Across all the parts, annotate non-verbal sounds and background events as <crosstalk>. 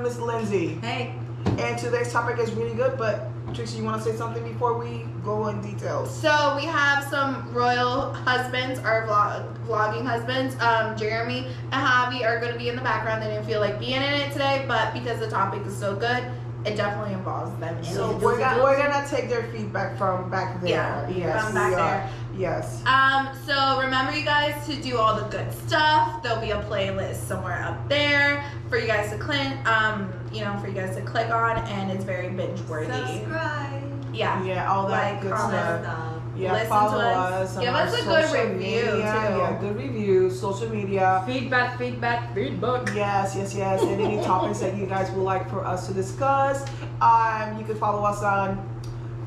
friend Miss Lindsay. Hey. And today's topic is really good, but Trixie, you want to say something before we go in details? So we have some royal husbands, our vlog, vlogging husbands. Um, Jeremy and Javi are going to be in the background. They didn't feel like being in it today, but because the topic is so good, it definitely involves them. So we're gonna we're gonna take their feedback from back there. Yeah, yes, from back there. Yes. Um, so remember you guys to do all the good stuff. There'll be a playlist somewhere up there for you guys to click, um, you know, for you guys to click on, and it's very binge worthy. Subscribe. Yeah. Yeah, all that Like, good comment. stuff. Stuff. Yeah, Listen follow us. us. Give us a good review, media. too. Yeah, good review, social media. Feedback, feedback, feedback. Yes, yes, yes. And any <laughs> topics that you guys would like for us to discuss. Um, you can follow us on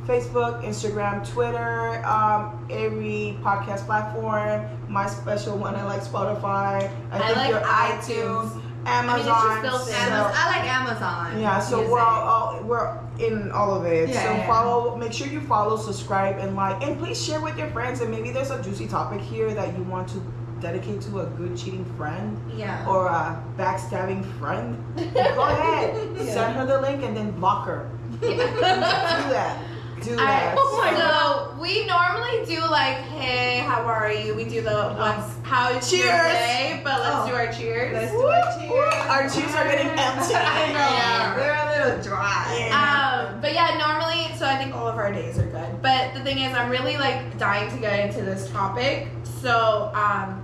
Facebook, Instagram, Twitter, um, every podcast platform. My special one, I like Spotify. I think like your iTunes. Amazon. it's just built in. so- I like Amazon. yeah, so Music. we're all, all we're in all of it. Yeah, so yeah. follow, make sure you follow, subscribe, and like, and please share with your friends. And maybe there's a juicy topic here that you want to dedicate to a good cheating friend Yeah. or a backstabbing friend. Go ahead, <laughs> Yeah. send her the link and then block her. <laughs> Do that. Do that. Alright, oh my so we normally do like, hey, how are you? We do the what's how is your Cheers. day, but let's Oh. do our cheers. Let's do Woo, a cheers. woo. Our cheers are getting <laughs> empty. I know. Yeah, <laughs> they're a little dry. Yeah. Um, but yeah, normally, so I think all of our days are good. But the thing is, I'm really like dying to get into this topic. So um,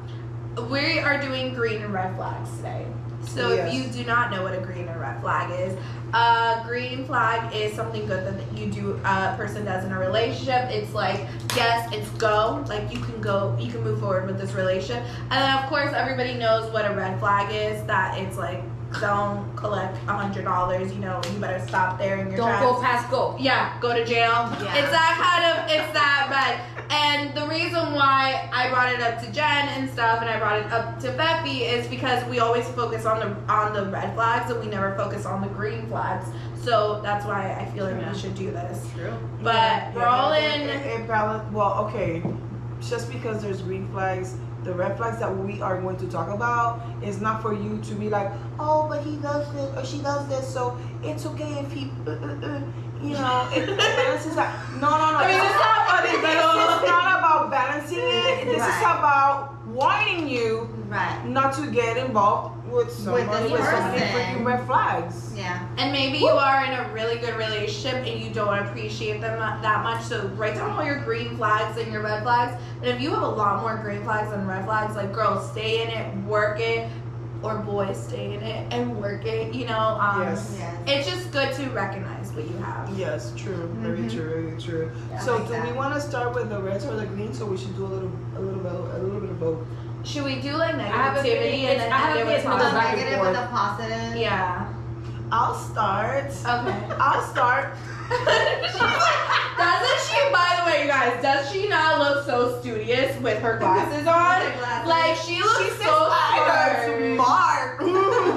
we are doing green and red flags today. So Yes. if you do not know what a green or red flag is, a green flag is something good that you do a person does in a relationship. It's like yes, it's go. Like you can go, you can move forward with this relationship. And then of course everybody knows what a red flag is. That it's like don't collect a hundred dollars. You know, you better stop there in your Don't tracks. go past go. Yeah, go to jail. Yeah. It's that kind of, it's that bad. And the reason why I brought it up to Jen and stuff, and I brought it up to Beppy, is because we always focus on the on the red flags, and we never focus on the green flags. So that's why I feel like Yeah. we should do this. True. But Yeah, we're yeah, all it- in. It, it balance. Well, okay. Just because there's green flags, the red flags that we are going to talk about is not for you to be like, oh, but he does this or she does this, so it's okay if he, uh, uh, uh, you know, it, it balances out. No, no, no. I mean, it's is not funny, This but- is not about balancing it. This is about warning you Right. not to get involved with someone this with, so many person. freaking red flags. Yeah. And maybe you are in a really good relationship and you don't appreciate them that much. So write down all your green flags and your red flags. And if you have a lot more green flags than red flags, like girls, stay in it, work it, or boys, stay in it and work it. You know, um, Yes. Yes. it's just good to recognize what you have. Yes, true. Very Mhm. true. Very true. Yeah, so, like do we want to start with the reds or the greens, or we should do a little, a little bit, a little bit of both? Should we do like have a feeling negativity and then I have end a with The it's positive? and negative forth. and the positive. Yeah. I'll start. Okay. <laughs> I'll start. <laughs> Doesn't she, by the way, you guys, does she not look so studious with her glasses on? Her glasses. Like, she looks She so smart. smart.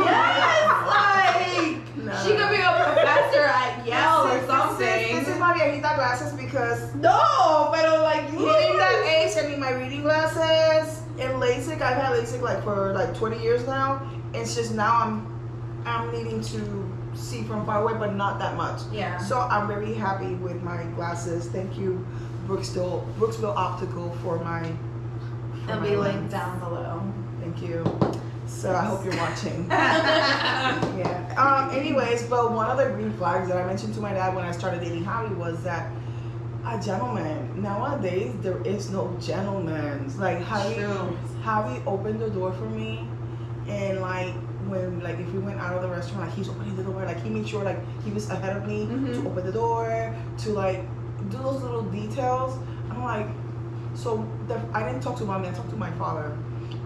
Yes, like, No. she could be a professor at Yale or This is- something. This is, this is my viejita glasses because no, but like, you hitting that age, I need my reading glasses and LASIK. I've had LASIK like for like 20 years now. It's just now I'm, I'm needing to see from far away, but not that much. Yeah. So I'm very happy with my glasses. Thank you, Brooksville, Brooksville Optical, for my. for It'll my be lens. linked down below. Thank you. So I hope you're watching. <laughs> yeah. Um. Anyways, but one of the green flags that I mentioned to my dad when I started dating Javi was that a gentleman. Nowadays, there is no gentleman. Like Javi, True. Javi opened the door for me, and like when like if we went out of the restaurant, like he's opening the door. Like he made sure like he was ahead of me Mhm. to open the door to like do those little details. I'm like, so the, I didn't talk to mommy. I talked to my father.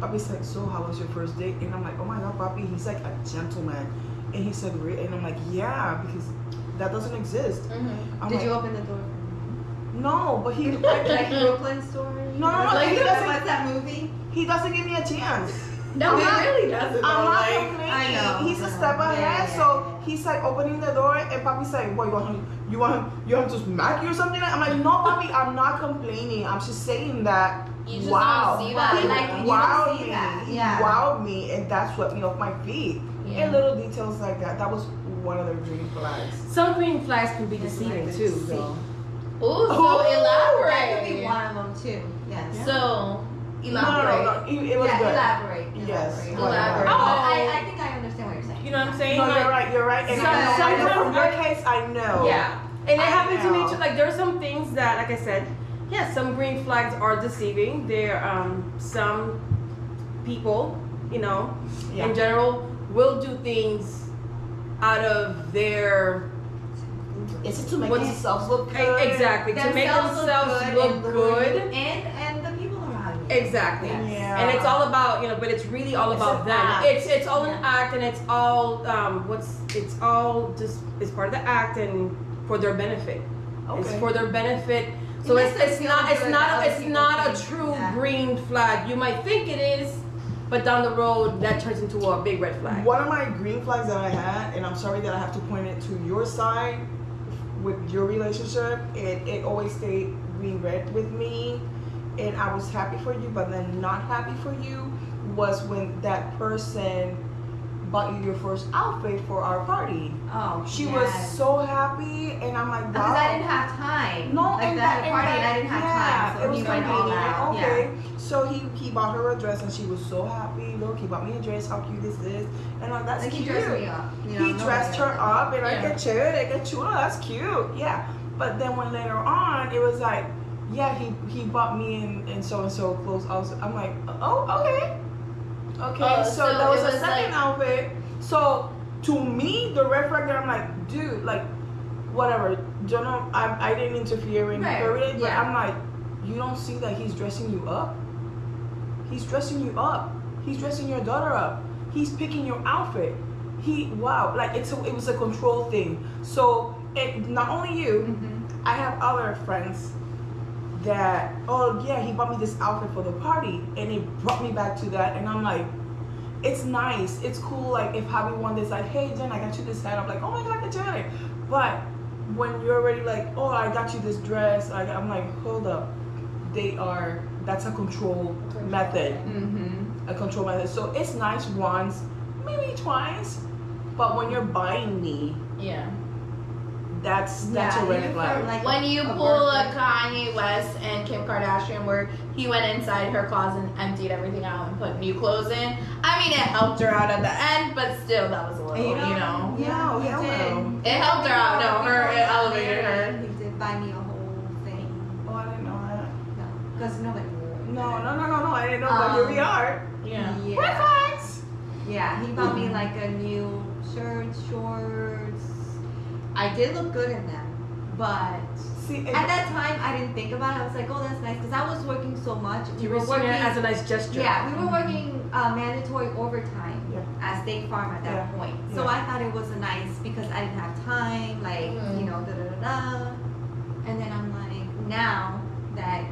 Papi's like, so how was your first date? And I'm like, oh my god, Papi, he's like a gentleman. And he said, really? And I'm like, yeah, because that doesn't exist. Mm-hmm. Did like, you open the door? No, but he like Brooklyn story? No, no, no, Like, he doesn't- what's that movie? he doesn't give me a chance. No, I'm he not- really doesn't. I'm though, not like, complaining. I know. He's a step ahead, yeah, so he's like opening the door, and Papi's like, "What you want him? You want him? You want him to smack you or something?" I'm like, "No, Papi, I'm not complaining. I'm just saying that You just wow. don't see that. He Like, you don't wowed see me. that. He wowed me, and that swept me off my feet. Yeah. And little details like that. That was one of the green flags. Some green flags can be deceiving like too, though. Ooh, so Ooh, elaborate. That could be one of them too. Yes. So elaborate. no, no, no. It, it was yeah, good. elaborate. Yes. Elaborate. Elaborate. Oh. I, I think I understand what you're saying. You know what I'm saying? No, Like- you're right. You're right. And Some- I, know, I know from your case, I know. Yeah, and it I happened to me too. Like there are some things that, like I said, yes, some green flags are deceiving. There, um, some people, you know, Yeah. in general, will do things out of their Is it to make What's- themselves look good? exactly to make Themselves themselves and look good. And and the people around you. Exactly. Yeah. And it's all about you know, but it's really all It's about an them. It's it's all an act, and it's all um, what's it's all just it's part of the act and for their benefit. It's for their benefit. So it's, it's not it's not it's not a true that. green flag. You might think it is, but down the road that turns into a big red flag. One of my green flags that I had, and I'm sorry that I have to point it to your side with your relationship, it, it always stayed green red with me. And I was happy for you, but then not happy for you was when that person bought you your first outfit for our party. Oh, She was so happy, and I'm like, wow. Because I didn't have time. No, like and that, party and, that, I didn't have yeah, time, so it was he went all convenient. out. Okay, so he he bought her a dress and she was so happy. Look, he bought me a dress. How cute this is this? And I'm like, that's Like he cute. dressed me up. You know, he no dressed her up, and I Yeah. get chévere, get chula. That's cute. Yeah, but then when later on it was like, yeah, he he bought me and and so and so clothes. also. I'm like, oh okay, okay. Oh, so, so that was it a second like- outfit. So to me, the red flag that I'm like, dude, like, whatever. Don't know. I I didn't interfere in Right, her, but yeah. I'm like, you don't see that he's dressing you up. He's dressing you up. He's dressing your daughter up. He's picking your outfit. He wow, like it's a, it was a control thing. So it not only you, Mhm. I have other friends that oh yeah, he bought me this outfit for the party, and it brought me back to that, and I'm like, it's nice, it's cool. Like if Javi one is like, hey Jen, I got you this hat, I'm like, oh my god, Jen. But when you're already like, oh, I got you this dress, I, I'm like, hold up, they are. That's a control method Mhm. a control method. So it's nice once, maybe twice, but when you're buying me, Yeah. That's that's Yeah, a red you flag. like When you a pull a. Kanye West and Kim Kardashian where he went inside her closet and emptied everything out and put new clothes in, I mean, it helped her out at the end, but still, that was a little, you know. Yeah, No, he hell did. no. It helped her out. No, her, it elevated her. He did buy me a whole thing. oh, I didn't know that. No, because nobody knew. No, no, no, no, no. I didn't know. but here we Um, are. Yeah. Red flags. Yeah, he bought me like a new shirt, shorts. I did look good in them, but See, at that time I didn't think about it. I was like, oh, that's nice, because I was working so much. You We were were working. as a nice gesture. yeah, we were working uh, mandatory overtime Yeah. at State Farm at that Yeah. point. So Yeah. I thought it was a nice because I didn't have time, like Mhm. you know, da da da da. And then I'm like, now that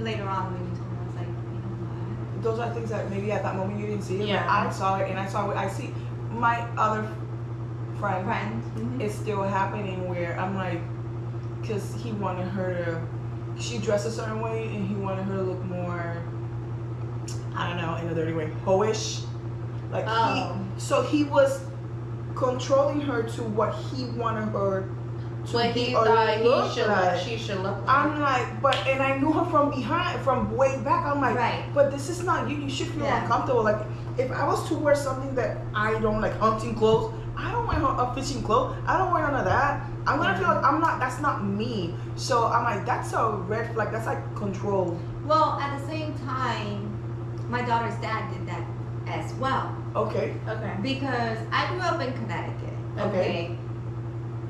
later on when you told me, I was like, you know what? those are things that maybe at that moment you didn't see Yeah. but I saw it and I saw it. I see my other friend Friend. Mhm. it's still happening where I'm like, because he wanted her to, she dressed a certain way and he wanted her to look more, I don't know, in a dirty way, hoish. Like Oh. he, so he was controlling her to what he wanted her to What be he or thought he should like. look, she should look like. I'm like, but and I knew her from behind, from way back. I'm like, Right. but this is not you. You should feel Yeah. uncomfortable. Like if I was to wear something that I don't like hunting clothes, I don't wear a fishing clothes. I don't wear none of that. I'm gonna feel like I'm not. That's not me. So I'm like, that's a red flag. That's like control. Well, at the same time, my daughter's dad did that as well. Okay. okay. Because I grew up in Connecticut. Okay. Okay.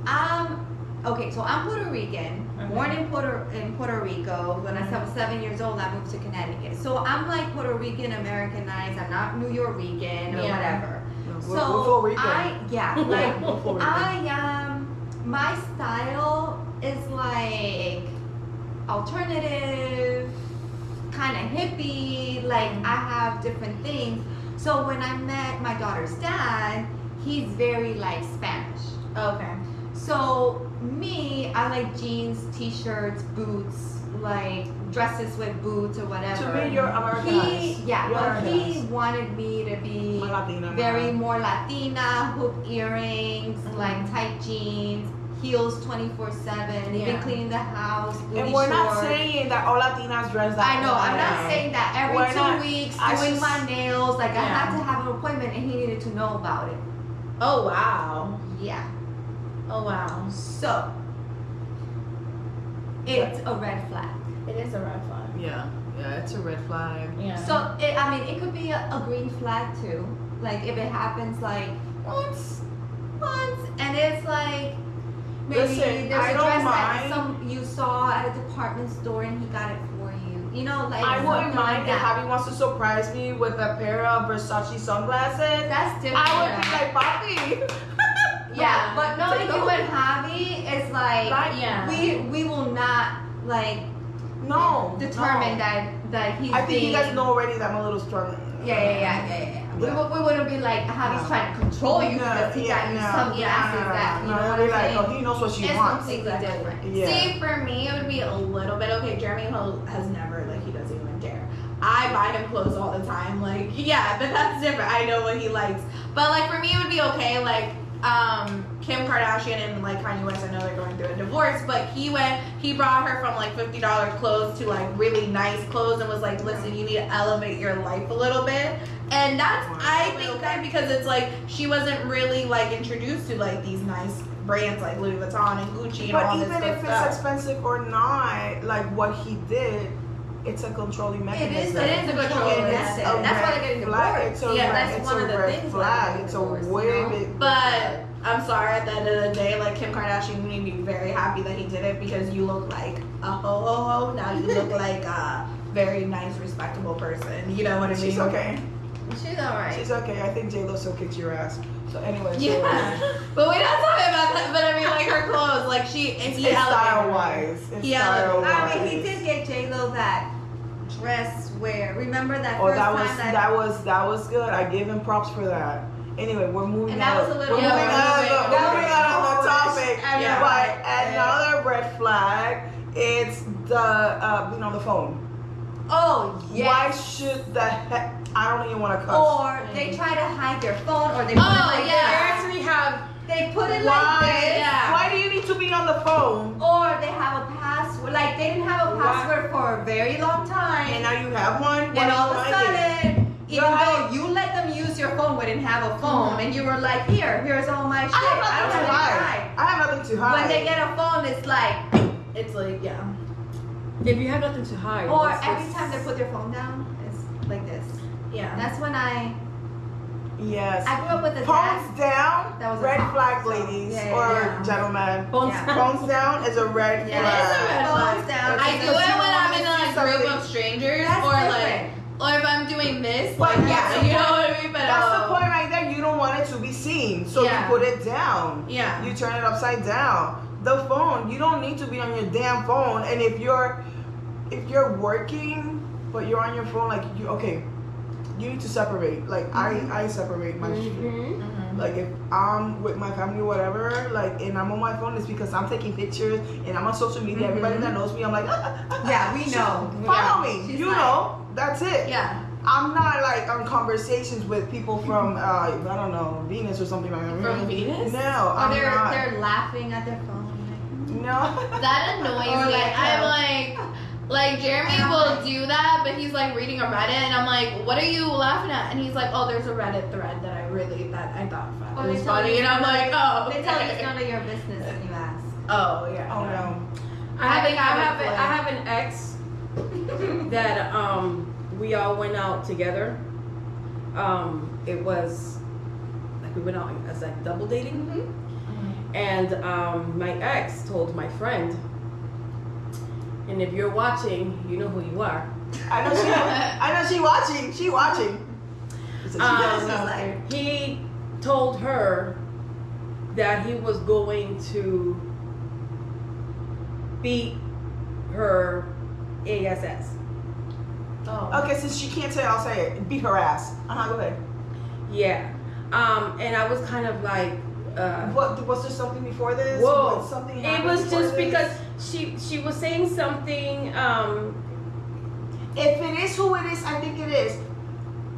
Um. Okay, so I'm Puerto Rican, Okay. born in Puerto in Puerto Rico. When I was seven years old, I moved to Connecticut. So I'm like Puerto Rican Americanized. I'm not New York Rican or Yeah. whatever. We're, So we're Puerto I yeah <laughs> like We're Puerto I um my style is like alternative, kind of hippie. Like I have different things. So when I met my daughter's dad, he's very like Spanish. Okay. So me, I like jeans, t-shirts, boots, like dresses with boots or whatever. To me, you're he, yeah, You're but he wanted me to be Latina. very more Latina, hoop earrings, Mhm. like tight jeans, heels 24 7, even Yeah. cleaning the house. And we're not saying that all Latinas dress that I know, I'm not saying that every We're two not- weeks I doing just- my nails, like I Yeah. had to have an appointment and he needed to know about it. Oh wow. Yeah. Oh wow. So, it's a red flag. It is a red flag. Yeah, yeah, it's a red flag. Yeah. So, it, I mean, it could be a, a green flag too. Like, if it happens like once, once, and it's like, maybe Listen, there's I a dress mind. that some you saw at a department store and he got it for you. You know, like I wouldn't mind like if that. Javi wants to surprise me with a pair of Versace sunglasses. That's different. I would be like, Papi. <laughs> Yeah, but <laughs> no, Take if you those. went hobby, it's like Like, yeah. we we will not like No. determined no. that that he's I think being, you guys know already that I'm a little strong. Yeah, yeah, yeah, yeah. yeah. We, Yeah. we wouldn't be like Javi's No. trying to control you No, because he got you no, sunglasses no, no, that you no, know no, what they'll I'm be like, oh, he knows what she it's wants. completely Exactly. different. Yeah. See, for me, it would be a little bit okay. Jeremy has never like he doesn't even dare. I buy him clothes all the time. Like yeah, but that's different. I know what he likes. But like for me, it would be okay. Like um Kim Kardashian and like Kanye West. I know they're going through a divorce, but he went. He brought her from like fifty dollar clothes to like really nice clothes and was like, listen, you need to elevate your life a little bit. And that's I think that because it's like she wasn't really like introduced to like these nice brands like Louis Vuitton and Gucci and But all even if it's expensive or not, like what he did, it's a controlling It mechanism. is. It is a controlling It's mechanism. That's why red they're getting flag. divorced. It's a Yeah, red, that's it's one a of the red things why flag. It's a way know? big. But I'm sorry, at the end of the day, like Kim Kardashian made me very happy that he did it because you look like a ho ho ho. Now you look <laughs> like a very nice, respectable person. You know what I mean? She's okay. She's alright. She's okay. I think J Lo still kicks your ass. So anyway, so Yeah, uh, <laughs> but we're not talking about that. But I mean, like her clothes, like she, it's, he it's style wise. It's He style wise. I mean, he did get J Lo that dress where remember that Oh, first that time was that, that was that was good. I give him props for that. Anyway, we're moving And that on. was a little- we're Yeah, moving on. moving- We're we're moving on on the topic. I know. But another red flag, it's the uh, being on the phone. oh yes. Why should the heck? I don't even want to cuss. Or they try to hide their phone, or they put Oh, it like yeah. They this. actually have They put it why? like this. Yeah. Why do you need to be on the phone? Or they have a password. Like they didn't have a Why? password for a very long time. And now you have one. Why And all of a hide it? Sudden, You're even though hiding. you let them use your phone, but didn't have a phone, and you were like, "Here, here's all my shit. I have I don't nothing to have anything hide. hide." I have nothing to hide. When they get a phone, it's like, It's like yeah. if you have nothing to hide. or it's- every it's- time they put their phone down, it's like this. Yeah. That's when I yes. I grew up with a dad. Phones down, That was a red pop, flag, so, ladies yeah, yeah, or yeah. gentlemen. Phones Yeah. down. Phones down is a red Yeah. flag. It is a red flag. Phones down. I do it when I'm in a like, group of strangers, That's or different. like, or if I'm doing this, But like yeah, you know what I mean. But That's the point right there. You don't want it to be seen, so Yeah. you put it down. Yeah. You turn it upside down. The phone, you don't need to be on your damn phone. And if you're, if you're working, but you're on your phone, like you okay, you need to separate. Like Mhm. I, I separate my shit. Mhm. Like if I'm with my family or whatever, like and I'm on my phone, it's because I'm taking pictures and I'm on social media. Everybody Mhm. that knows me, I'm like, Yeah, we know. Follow Yeah. me. She's You like- know, that's it. Yeah. I'm not like on conversations with people from uh, I don't know Venus or something like that. From Venus? No, I'm they're not. they're laughing at their phone. No. <laughs> That annoys <laughs> me. like, I'm uh, like, like Jeremy will like- do that, but he's like reading a Reddit, and I'm like, what are you laughing at? And he's like, oh, there's a Reddit thread that I really that I thought Or fun. they was tell funny, you and I'm it's like, none- oh, They tell you it's none of your business and you ask. Oh yeah. Oh no. I, I think I I have a, play. I have an ex <laughs> that um we all went out together. Um, it was like we went out as like double dating, Mhm. and um, my ex told my friend, and if you're watching, you know who you are. I know she. I know she watching. She watching. So she Um, does know. like, He told her that he was going to beat her ASS. Oh. Okay, since she can't say, I'll say it. Beat her ass. Uh huh. Go ahead. Yeah. Um, and I was kind of like, uh, What was there something before this? Whoa. Was something it was just this? because she she was saying something. Um, If it is who it is, I think it is.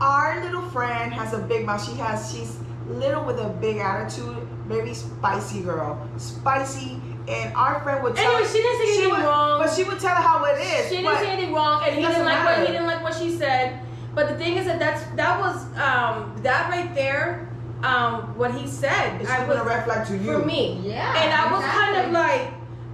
Our little friend has a big mouth. She has she's little with a big attitude, very spicy girl, spicy. And our friend would tell. anyway, she didn't say she anything would, wrong. but she would tell her how it is. She didn't say anything wrong, and he didn't like what he didn't like what she said. But the thing is that that's that was um, that right there. Um, what he said, it's I was a red flag to you. for me. Yeah. and I was kind of like,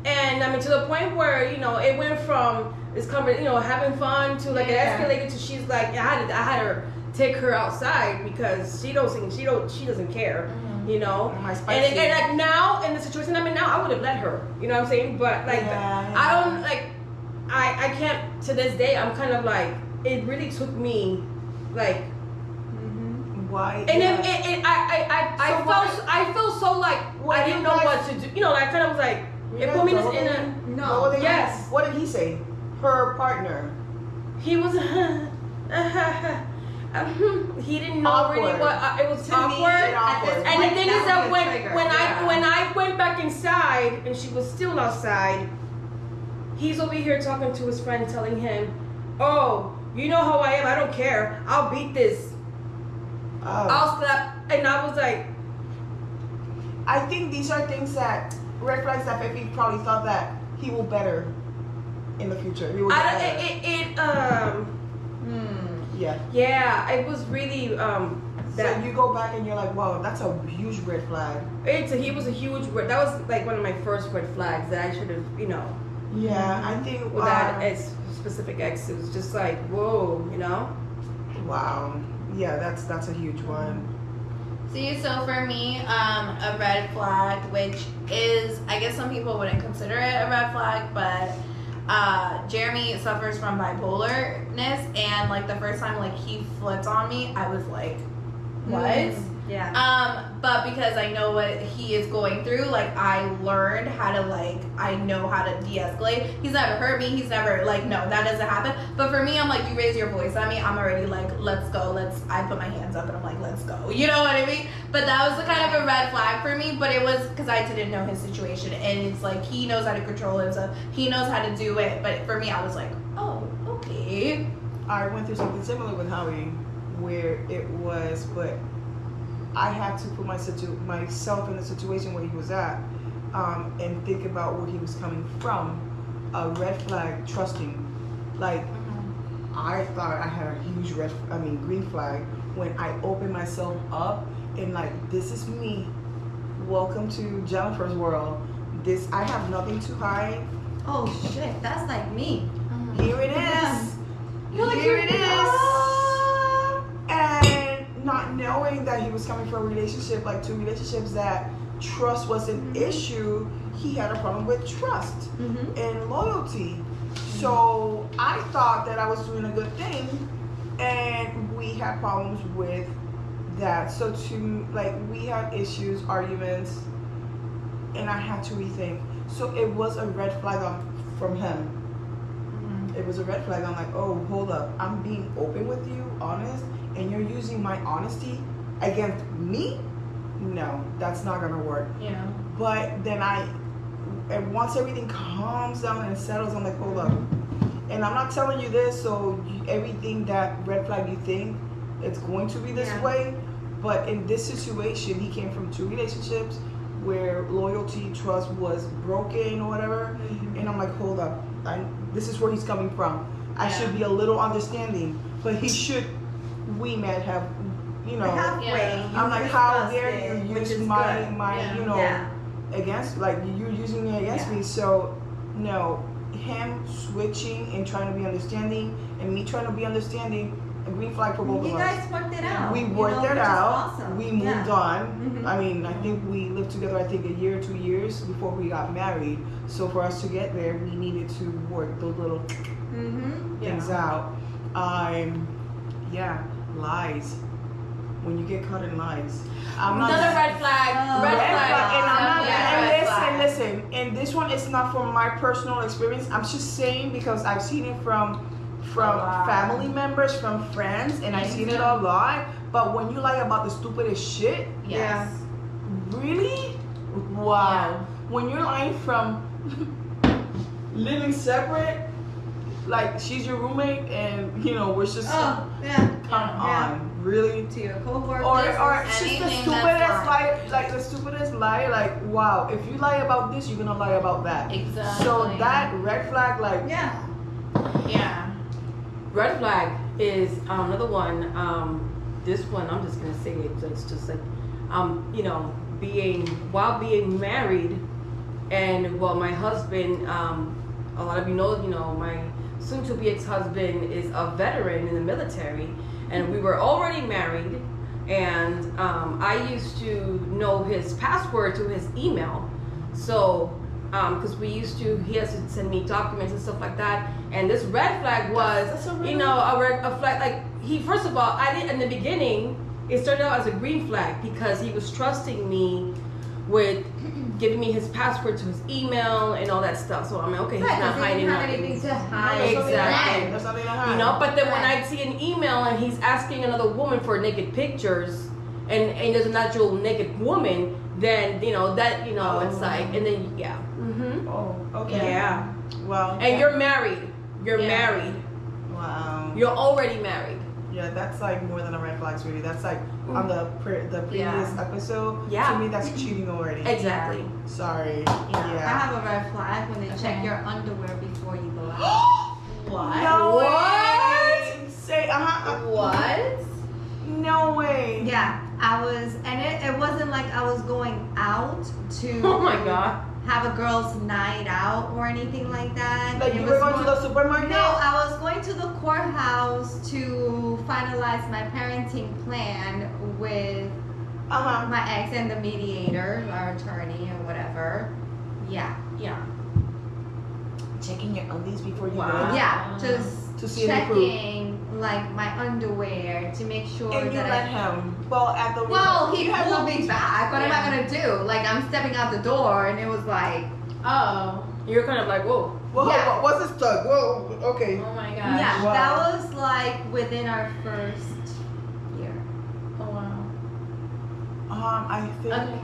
and I mean to the point where you know it went from this conver you know, having fun to like Yeah. it escalated to she's like, I had to, I had her take her outside because she don't she don't, she doesn't care, Mm-hmm. you know. My And, and like now in the situation I'm in now, I would have let her, you know what I'm saying? But like, Yeah, I yeah. don't like, I I can't to this day. I'm kind of like, it really took me, like, mm-hmm. Why? and then it, it, I I I, I felt I felt so like I didn't know what to do, you know, like kind of was like Guys put me in a? No. What, did Yes. He, what did he say? Her partner. he was <laughs> he didn't know really what uh, it was To me, awkward. awkward. And the thing is that when trigger, when yeah. I when I went back inside and she was still outside, he's over here talking to his friend, telling him, "Oh, you know how I am. I don't care. I'll beat this. Oh. I'll slap." And I was like, I think these are things that red flags that Pepe probably thought that he will better in the future. He will get I, better. it, it, it um Hmm. yeah. yeah, it was really um that so you go back and you're like, wow, that's a huge red flag. it's a, he was a huge red. That was like one of my first red flags that I should have you know Yeah, I think. with that um, ex specific ex. It was just like whoa, you know. wow. Yeah, that's that's a huge one. See, so for me, um, a red flag, which is, I guess some people wouldn't consider it a red flag, but uh, Jeremy suffers from bipolarness, and like the first time like he flipped on me, I was like, what? Mm, Yeah. Um, but because I know what he is going through, like I learned how to like I know how to de-escalate. He's never hurt me. He's never like no, that doesn't happen. But for me, I'm like you raise your voice at me, I'm already like let's go. Let's. I put my hands up and I'm like let's go. You know what I mean? But that was the kind of a red flag for me. But it was because I didn't know his situation, and it's like he knows how to control himself. He knows how to do it. But for me, I was like, oh, okay. I went through something similar with Javi, where it was, but I had to put my situ- myself in the situation where he was at, um, and think about where he was coming from. A red flag, trusting, like I thought I had a huge red, I mean green flag when I opened myself up and like this is me. Welcome to Jennifer's world. This I have nothing to hide. oh shit, that's like me. Here it Yeah. is. <laughs> Like, Here it is. Ah. And not knowing that he was coming from a relationship, like two relationships that trust was an issue, he had a problem with trust Mhm. and loyalty. So I thought that I was doing a good thing, and we had problems with that. So to like we had issues, arguments, and I had to rethink. So it was a red flag on, from him. It was a red flag. I'm like, oh, hold up. I'm being open with you, honest, and you're using my honesty against me. No, that's not gonna work. Yeah. But then I, and once everything calms down and settles, I'm like, hold up. And I'm not telling you this, so you, everything that red flag you think it's going to be this Yeah. way. But in this situation, he came from two relationships where loyalty, trust was broken or whatever. Mm-hmm. And I'm like, hold up. I, this is where he's coming from. I Yeah. should be a little understanding, but he should, we met have, you know. Halfway. Yeah. I'm like, how dare it, you which use is my good. my Yeah. you know Yeah. against like you're using me against Yeah. me. So no, him switching and trying to be understanding and me trying to be understanding, a green flag for both You of us. You guys worked it out. We you worked know, it which is out. Awesome. We moved yeah. on. Mhm. I mean, I think we lived together. I think a year, two years before we got married. So for us to get there, we needed to work those little Mhm. things out. Um, yeah, lies. When you get caught in lies, I'm not. Another red flag. Oh, red, Red flag. flag, and I'm not. Yeah, and listen, flag. listen. And this one is not from my personal experience. I'm just saying because I've seen it from from lot. family members, from friends, and I've seen it a lot. But when you lie about the stupidest shit, Yes. really, Wow. When you're lying from <laughs> living separate, like she's your roommate, and you know we're just Oh, yeah. come yeah. on, really. To your coworkers. Or, This or is it's just the stupidest lie, like the stupidest lie, like wow, if you lie about this, you're gonna lie about that. Exactly. So that red flag, like Yeah. Yeah. Red flag is um, another one. Um, this one, I'm just gonna say it. It's just like, um, you know, being while being married, and well, my husband. Um, a lot of you know, you know, my soon-to-be ex-husband is a veteran in the military, and we were already married. And um, I used to know his password to his email, so because we used to, he has to send me documents and stuff like that. And this red flag was That's a you know, a, red, a flag like he first of all, I didn't in the beginning. It started out as a green flag because he was trusting me with giving me his password to his email and all that stuff. So I'm like, okay, he's Right, not 'cause they hiding didn't have nothing. anything to no, hide. there's nothing to Exactly. There's nothing to hide. You know, but then when Right. I see an email and he's asking another woman for naked pictures, and and there's an actual naked woman, then you know that you know it's Oh. like, and then yeah, mm-hmm. Oh, okay. yeah, Well. and you're married, you're Yeah. married, Wow. you're already married. Yeah, that's like more than a red flag, sweetie. That's like on the pre- the previous Yeah. episode. Yeah. To me, that's cheating already. Exactly. Sorry. I Yeah. I have a red flag when they check your underwear before you go out. <gasps> What? No What? way. Say uh huh. What? No way. Yeah, I was, and it, it wasn't like I was going out to <laughs> Oh my god. Have a girls' night out or anything like that. Like It you were going to the supermarket. No, I was going to the courthouse to finalize my parenting plan with Uh huh. my ex and the mediator, our attorney, or whatever. Yeah, Yeah. Checking your undies before you Wow. go. yeah, just To see checking like my underwear to make sure And you that let I. him. Well, at the. Well, he you pulled no- me back. What am I gonna do? Like I'm stepping out the door, and it was like, Oh. You're kind of like, whoa. Whoa, Yeah. what- what's this tug? Whoa. Okay. Oh my gosh. yeah, Wow. that was like within our first year. Oh wow. Um, I think. Okay.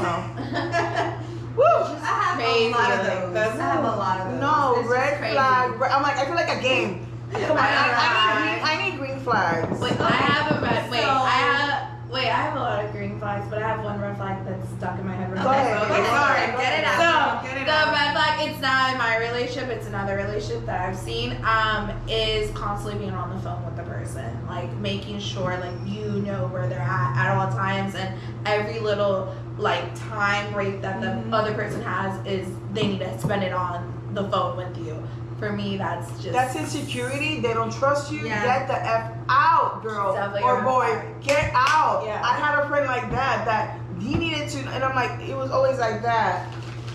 Wow. <laughs> Woo. I have crazy, a lot of like, those. that's- I have a lot of those. No, It's red crazy. flag. re- I'm like, I feel like a game. Come on, I, I, need green, I need green flags. Wait, I have a red. Wait, So- I have. Wait, I have a lot of green flags, but I have one red flag that's stuck in my head. Right Go now. ahead, okay, ahead, sorry. go Get it out. So Get it the out. red flag, it's not in my relationship, it's another relationship that I've seen. Um, is constantly being on the phone with the person, like making sure like you know where they're at at all times, and every little like time break that the Mhm. other person has is they need to spend it on the phone with you. For me, that's just That's insecurity. They don't trust you. Yeah. Get the f out, girl or boy. Get out. Yeah. I had a friend like that that he needed to, and I'm like, it was always like that.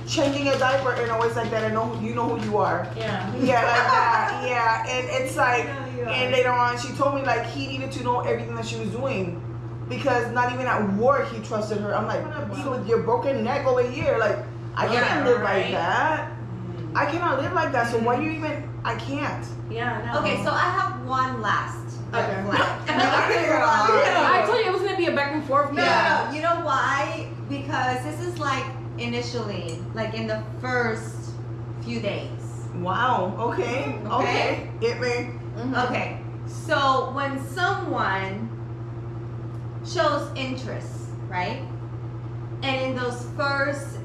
Changing a diaper and always like that. I know you know who you are. Yeah. Yeah, like that. Yeah, and it's <laughs> like, I know you are. and later on, she told me like he needed to know everything that she was doing. Because not even at work he trusted her. I'm like, you with your broken neck over here, like I Yeah, can't live right. like that. I cannot live like that. So why do you even? I can't. Yeah. No. Okay, so I have one last red Okay. flag. <laughs> Yeah. I told you it was gonna be a back and forth. No, Yeah. no, you know why? Because this is like initially, like in the first few days. Wow. Okay. Okay. Okay. Hit me. Mhm. Okay, so when someone shows interest, right? And in those first,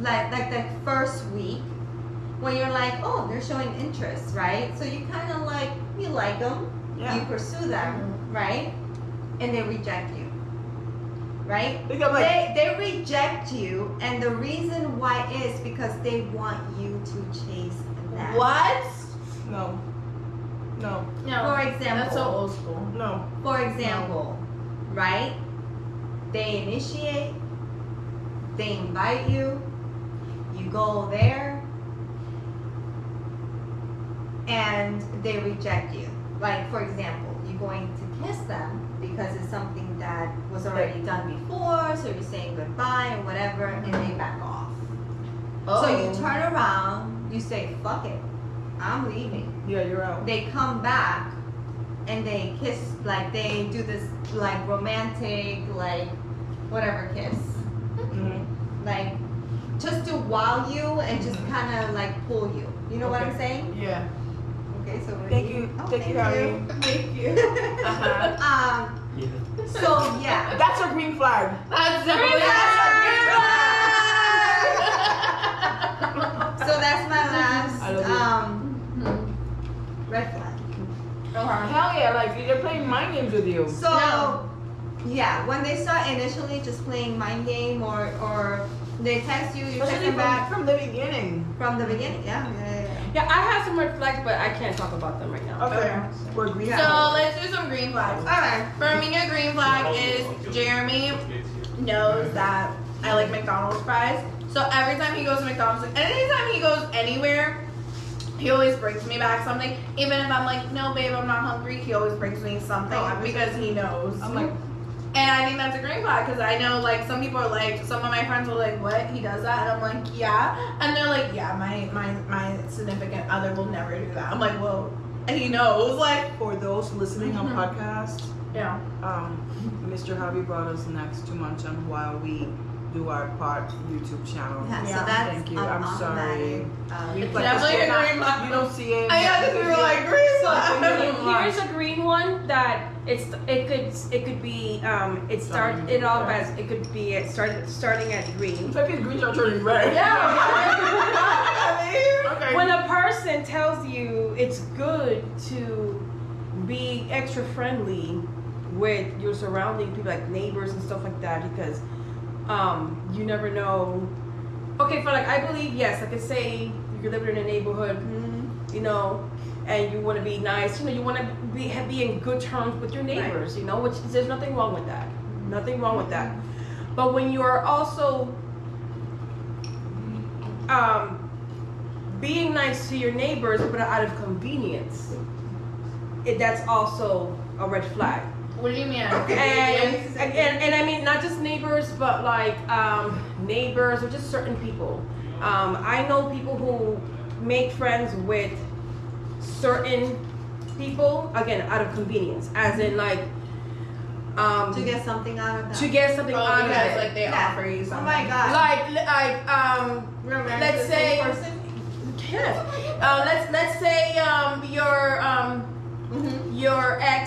like like the first week, when you're like, oh, they're showing interest, right? So you kind of like you like them, you pursue them, mm-hmm. right? And they reject you, right? Because like, they they reject you, and the reason why is because they want you to chase them. What? no, no, No. For example, That's so old school. no. For example, right? They initiate, they invite you, you go there, and they reject you. Like, for example, you're going to kiss them because it's something that was already done before, so you're saying goodbye and whatever, and they back off. Oh. So you Oh. turn around, you say, fuck it, I'm leaving Yeah, you're out. they come back and they kiss like they do this like romantic like whatever kiss Mhm. like just to wow you and just Mhm. kind of like pull you. You know what I'm saying? Yeah. Okay, so Thank eating- you. Oh, Thank you, thank Harry. you. <laughs> Thank you. <laughs> Uh-huh. Um. Yeah. So yeah. <laughs> That's a green flag. That's definitely So that's my last I um red flag. Okay. Hell yeah, like they're playing mind games with you. So Yeah. yeah, when they start initially just playing mind game or or they text you, you text Especially them back from, from the beginning. from the beginning. Yeah, yeah, yeah. yeah. Yeah, I have some red flags, but I can't talk about them right now. Okay. We're So let's do some green flags. Alright. For me, a green flag is Jeremy knows that I like McDonald's fries. So every time he goes to McDonald's, and anytime he goes anywhere, he always brings me back something. Even if I'm like, no, babe, I'm not hungry, he always brings me something Oh, because he knows. I'm like, And I think that's a green flag because I know like some people are like some of my friends are like, what he does that, and I'm like, yeah, and they're like, yeah, my my my significant other will never do that. I'm like, well, he knows, like, for those listening on Mhm. podcast, yeah. um, Mr. Javi brought us next to Muncham while we do our part YouTube channel. Yeah, Yeah, so that's thank you. I'm automatic, sorry. um, We- It's like, definitely a not- green flag. You don't see it. I know because we were like green flag. Here's a green one that it's it could it could be um it start it off as it could be it started starting at green. It's like it's green shall turn red. Yeah. <laughs> <laughs> Okay. When a person tells you it's good to be extra friendly with your surrounding people like neighbors and stuff like that because um you never know. Okay for like I believe yes I could say you're living in a neighborhood you know, and you want to be nice, you know, you want to be be in good terms with your neighbors, you know, which there's nothing wrong with that, nothing wrong with that. But when you are also um, being nice to your neighbors, but out of convenience, it, that's also a red flag. What do you mean? And, and and I mean not just neighbors, but like um, neighbors or just certain people. Um, I know people who make friends with certain people again out of convenience, as in like um, to get something out of that. to get something Oh, out of because it. like they Yeah. offer you something. oh my god. like like um Romantic let's say- person. yes. uh, let's let's say um your um Mhm.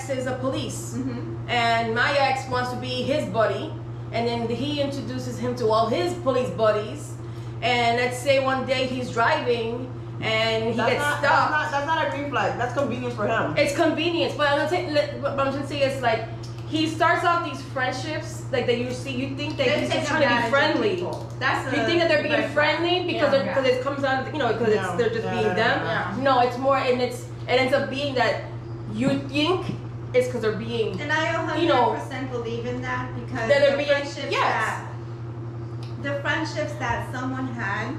Is a police Mhm. and my ex wants to be his buddy and then he introduces him to all his police buddies and let's say one day he's driving and he that's gets not, stopped That's not, that's not a green flag. That's convenience for him. it's convenience but i'm gonna say but i'm gonna say it's like he starts off these friendships like that you see you think that he's just trying to be friendly. That's you think that they're being friendly because Yeah. they're because it comes out you know because No. it's they're just No, being no, them Yeah. no it's more and it's it ends up being that you think it's because they're being And I 100% You know, believe in that because that they're the being- friendships yes. that the friendships that someone had,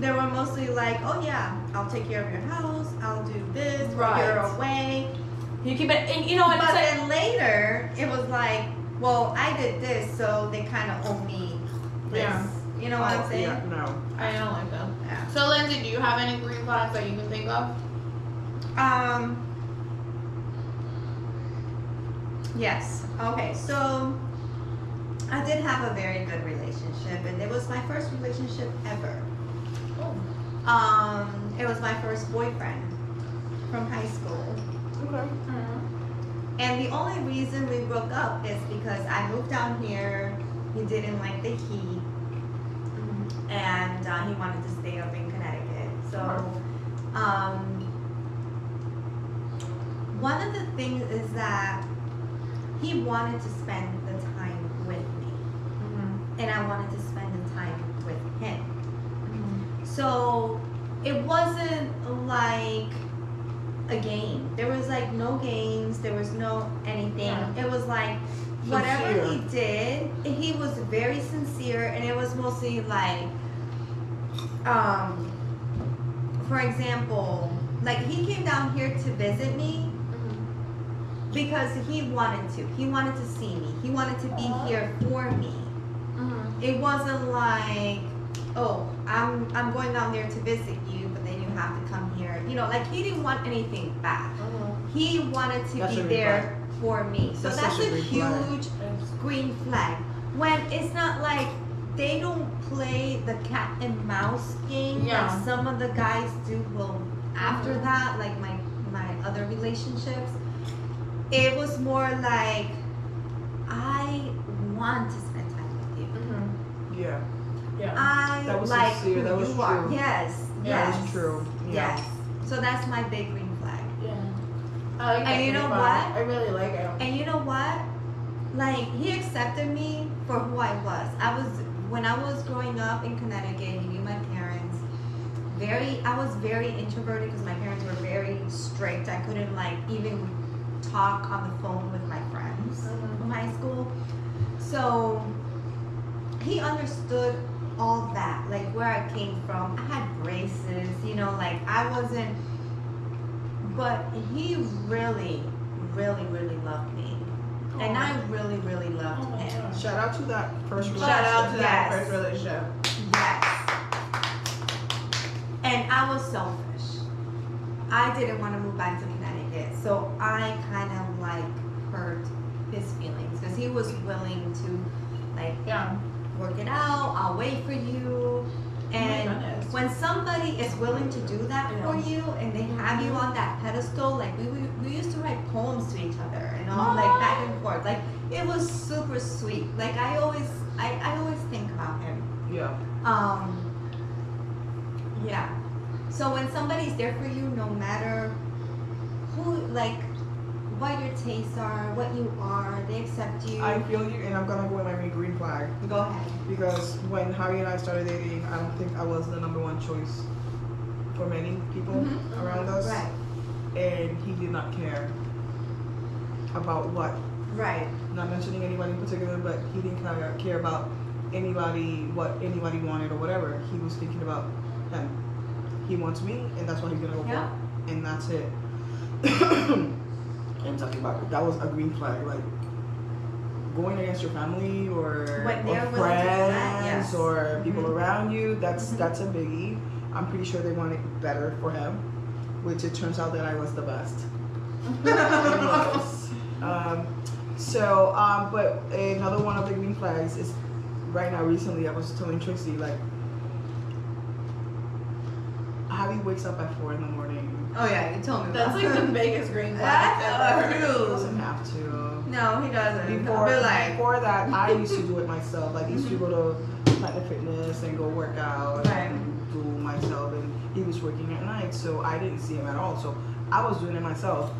they were mostly like, oh yeah, I'll take care of your house, I'll do this while you're away. you keep it and you know and but it's like then later, it was like, well, I did this, so they kind of owe me this. Yeah. You know what I'm Oh, saying? Yeah, no. I don't like that. Yeah. So Lindsay, do you have any green flags that you can think of? Um. Yes. Okay. So I did have a very good relationship, and it was my first relationship ever. Oh. Um, it was my first boyfriend from high school, Okay. and the only reason we broke up is because I moved down here. He didn't like the heat, and uh, he wanted to stay up in Connecticut. So, um, one of the things is that he wanted to spend the time with me, and I wanted to spend the time with him. So it wasn't like a game. There was like no games. There was no anything. Yeah. It was like whatever Sincere. he did, he was very sincere, and it was mostly like, um, for example, like he came down here to visit me because he wanted to. He wanted to see me. He wanted to be uh-huh. here for me. Mm-hmm. It wasn't like, oh, I'm I'm going down there to visit you, but then you have to come here. You know, like he didn't want anything back. Uh-huh. He wanted to That's be a green there for me. So That's that's, a a, green flag. huge green flag. When it's not like they don't play the cat and mouse game Yeah. like some of the guys do well after mm-hmm. that like my my other relationships it was more like i want to spend time with you Mm-hmm. Yeah, Yeah. i That was like sincere, who that was you are yes Yeah, yes that's true. Yeah. yes so that's my big green flag Yeah. I like And you know green what? I really like it. And you know what? Like he accepted me for who I was. I was when I was growing up in Connecticut. He knew my parents. Very, I was very introverted because my parents were very strict. I couldn't like even talk on the phone with my friends Mhm. from high school. So he understood all that, like where I came from. I had braces, you know, like I wasn't. But he really, really, really loved me, and I really, really loved Oh him. gosh. Shout out to that first relationship. Shout out to that first relationship. Yes. And I was selfish. I didn't want to move back to Connecticut, so I kind of like hurt his feelings because he was willing to like Yeah. work it out. I'll wait for you. And goodness. when somebody is willing to do that Yeah. for you and they have you on that pedestal, like we, we, we used to write poems to each other and all like back and forth. Like it was super sweet. Like I always I, I always think about him. Yeah. Um yeah. So when somebody's there for you no matter who like what your tastes are, what you are, they accept you. I feel you, and I'm gonna go with my green flag Go ahead. because when Harry and I started dating, I don't think I was the number one choice for many people Mhm. around us, Right. and he did not care about what. Right. Not mentioning anybody in particular, but he didn't care about anybody, what anybody wanted or whatever. He was thinking about him. He wants me, and that's what he's gonna go Yeah. for, and that's it. <coughs> and talking about it, that was a green flag, like going against your family or, or that, friends yes. or people Mhm. around you. That's Mhm. that's a biggie. I'm pretty sure they want it better for him, which it turns out that I was the best. <laughs> Um, so, um, but another one of the green flags is right now. Recently, I was telling Tracy like, Javi wakes up at four in the morning. Oh yeah, you told me. That's about like the biggest green flag That's ever. He huge. doesn't have to. No, he doesn't. Before, But like, before that, I <laughs> used to do it myself. Like, I used to go to Planet Fitness and go work out Right. and do myself. And he was working at night, so I didn't see him at all. So I was doing it myself.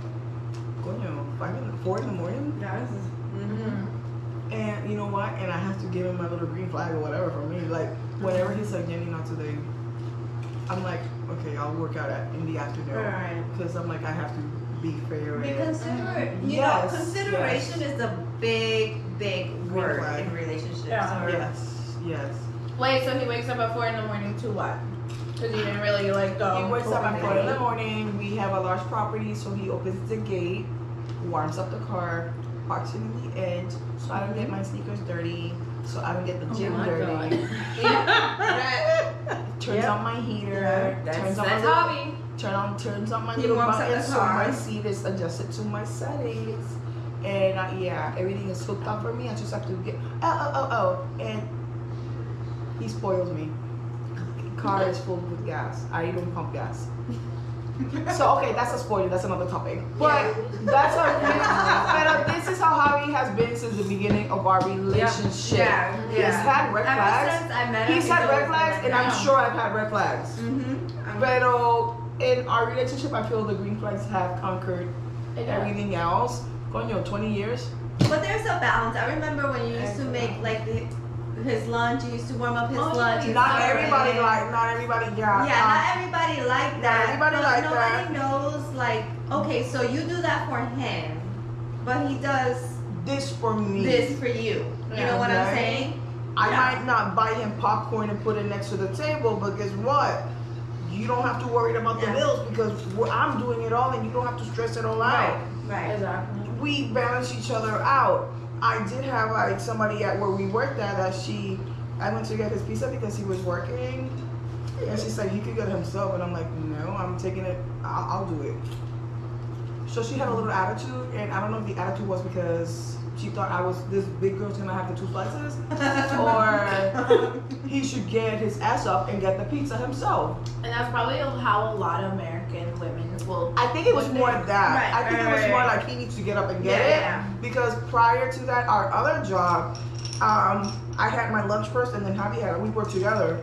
Coño, five in the, four in the morning. yeah. Mm-hmm. Mhm. And you know what? And I have to give him my little green flag or whatever for me. Like, whenever he's like, Jenny, not today. I'm like, okay, I'll work out at, in the afternoon. Right. Because I'm like, I have to be fair. Be considerate. You Yes, know, consideration is a big, big word flag. in relationships. Yeah. or- Yes, yes. Wait, so he wakes up at four in the morning to what? Because he didn't really like go. He wakes up at four in the morning. We have a large property, so he opens the gate, warms up the car, parks it in the edge, so I don't get mm-hmm. my sneakers dirty, so I don't get the Oh gym my dirty. <laughs> <laughs> Yeah. <laughs> Turns Yep. on my heater. Yeah, that's- turns on That's my little, hobby. turn on turns on my He little button, so my seat is adjusted to my settings. And uh, yeah, everything is hooked up for me. I just have to get oh oh oh oh, and he spoils me. Car is full with gas. I don't pump gas. <laughs> So okay, that's a spoiler. That's another topic. But that's our. but this is how Javi has been since the beginning of our relationship. Yeah, He's yeah. had red flags. I met him, He's had red flags, and I'm sure I've had red flags. Mm-hmm. Pero in our relationship, I feel the green flags have conquered Yeah. everything else. Coño, 20 years. But there's a balance. I remember when you used to make like the, his lunch. You used to warm up his Oh, lunch. Not everybody and- like, not everybody, yeah. Yeah, um, not everybody like that. everybody but like nobody that. knows like okay, so you do that for him, but he does this for me. this for you. You Yeah. know what I'm saying? I yeah. might not buy him popcorn and put it next to the table, but guess what? You don't have to worry about the Yeah. bills because I'm doing it all and you don't have to stress it all out. Right. Right. Exactly. we balance each other out. I did have like somebody at where we worked at that she, I went to get his pizza because he was working, and she said he could get himself, and I'm like, no, I'm taking it. I'll, I'll do it. So she had a little attitude, and I don't know if the attitude was because she thought I was this big girl's gonna have the two slices, <laughs> <laughs> he should get his ass up and get the pizza himself. And that's probably how a lot of American women will. I think it was more that. Right, I think right, it was right, more like he needs to get up and get Yeah, it. yeah. Because prior to that, our other job, um, I had my lunch first, and then Javi had it. We worked together.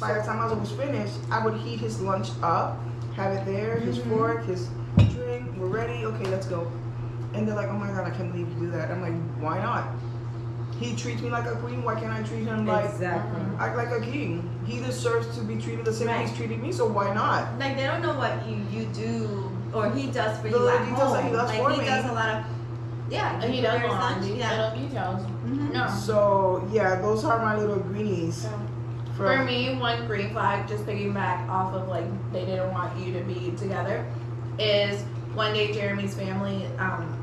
By the time I was finished, I would heat his lunch up, have it there, his Mm-hmm. fork, his drink. We're ready. Okay, let's go. And they're like, "Oh my god, I can't believe you do that." I'm like, "Why not?" He treats me like a queen. Why can't I treat him like exactly. act like a king? He deserves to be treated the same way Right. he's treated me. So why not? like they don't know what you you do or he does for The you at details that home. he does like for he me. does a lot of yeah. And he does prepare a lot of lunch, yeah. little details. Mhm. No. So yeah, those are my little greenies. For From, me, one green flag, just piggyback off of like they didn't want you to be together, is one day Jeremy's family, um,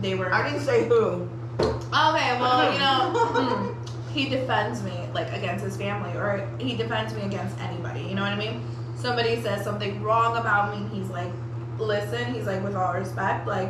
they were. I didn't say who. Okay, well, you know, <laughs> mm, he defends me like against his family, or he defends me against anybody. You know what I mean? Somebody says something wrong about me, he's like, "Listen," he's like, "With all respect, like,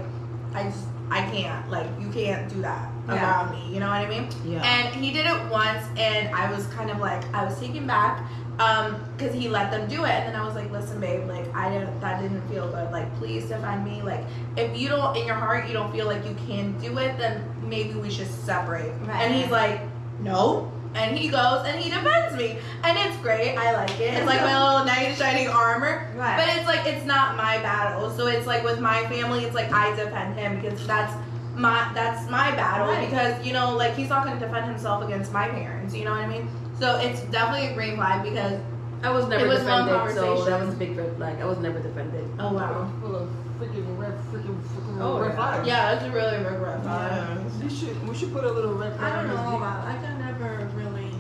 I just, I can't, like, you can't do that Yeah. about me." You know what I mean? Yeah. And he did it once, and I was kind of like, I was taken back, um, because he let them do it, and then I was like, listen, babe, like, I didn't, that didn't feel good. Like, please defend me. Like, if you don't, in your heart, you don't feel like you can do it, then maybe we should separate. Right. And he's like, no. And he goes and he defends me, and it's great. I like it. It's like my little knight in shining armor. Right. But it's like it's not my battle. So it's like with my family, it's like I defend him because that's my that's my battle Right. because you know like he's not going to defend himself against my parents. You know what I mean? So it's definitely a green flag because I was never It was long defended, so that was a big red flag. I was never defended. oh wow, Full of freaking red, freaking, freaking Oh, red yeah. flags. yeah, it's a really big red flag. Yeah. You should. We should put a little red flag I don't know his about I can never really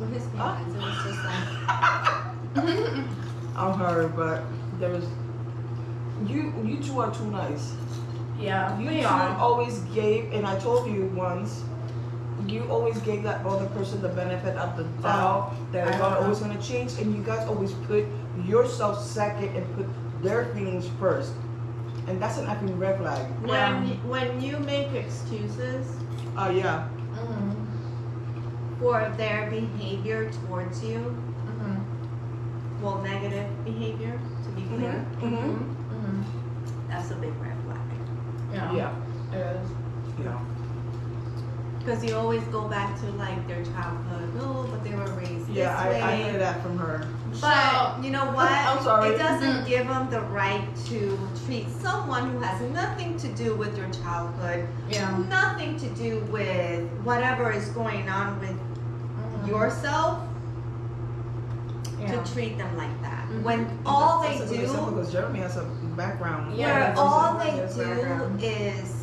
with his parents it was just like <laughs> on her, but there was. You you two are too nice. yeah, You we two are. always gave, and I told you once. You always gave that other person the benefit of the doubt that I it's know. always gonna change, and you guys always put yourself second and put their feelings first, and that's an effing red flag. Yeah. when when you make excuses Oh yeah. Mhm. for their behavior towards you, Mhm. well negative behavior to be clear, Mm-hmm. Mhm. that's a big red flag. Yeah. Yeah. It is. Yeah. Because you always go back to like their childhood. Oh, but they were raised Yeah, this I, way. I heard that from her. But you know what? I'm sorry. It doesn't Mhm. give them the right to treat someone who has nothing to do with your childhood, Yeah. nothing to do with whatever is going on with Mhm. yourself, Yeah. to treat them like that. Mhm. When all they That's a good example do, because Jeremy has a background. Yeah, where all they do background. is,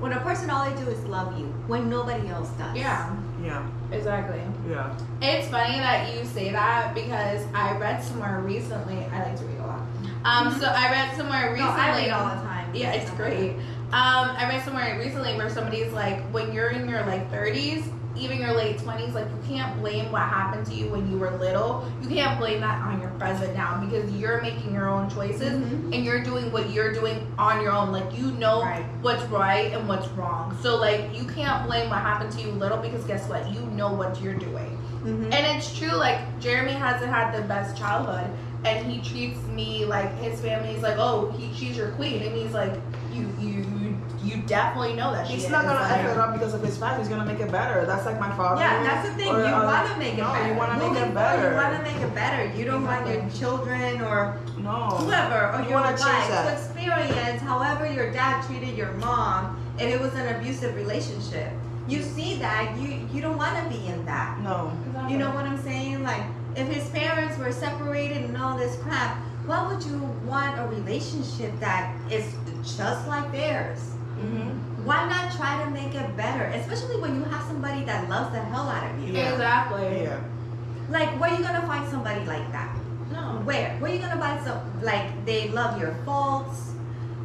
when a person all they do is love you, when nobody else does. Yeah. Yeah. Exactly. Yeah. It's funny that you say that because I read somewhere recently. I like to read a lot. Um, so I read somewhere recently. No, recently. I read all the time. Yeah, it's great. Um, I read somewhere recently where somebody's like, when you're in your like 30s, even your late 20s, like you can't blame what happened to you when you were little. You can't blame that on your present now because you're making your own choices Mhm. and you're doing what you're doing on your own. Like you know Right. what's right and what's wrong. So like you can't blame what happened to you little because guess what? You know what you're doing. Mhm. And it's true, like Jeremy hasn't had the best childhood, and he treats me like his family's like, oh, he, she's your queen, and he's like, you, you, you, definitely know that He's not gonna Like, F it up because of his family. He's gonna make it better. That's like my father. Yeah, that's the thing. Or, you uh, want to make it no, better. you wanna make it better. You want to make it better. You don't want your children or No. whoever or You your wanna wife to experience however your dad treated your mom if it was an abusive relationship. You see that you you don't want to be in that. No. You know what I'm saying? Like if his parents were separated and all this crap, why would you want a relationship that is just like theirs? Mm-hmm. Why not try to make it better? Especially when you have somebody that loves the hell out of you. Yeah. Exactly. Yeah. Like where are you gonna find somebody like that? No. Where? Where are you gonna find some like they love your faults,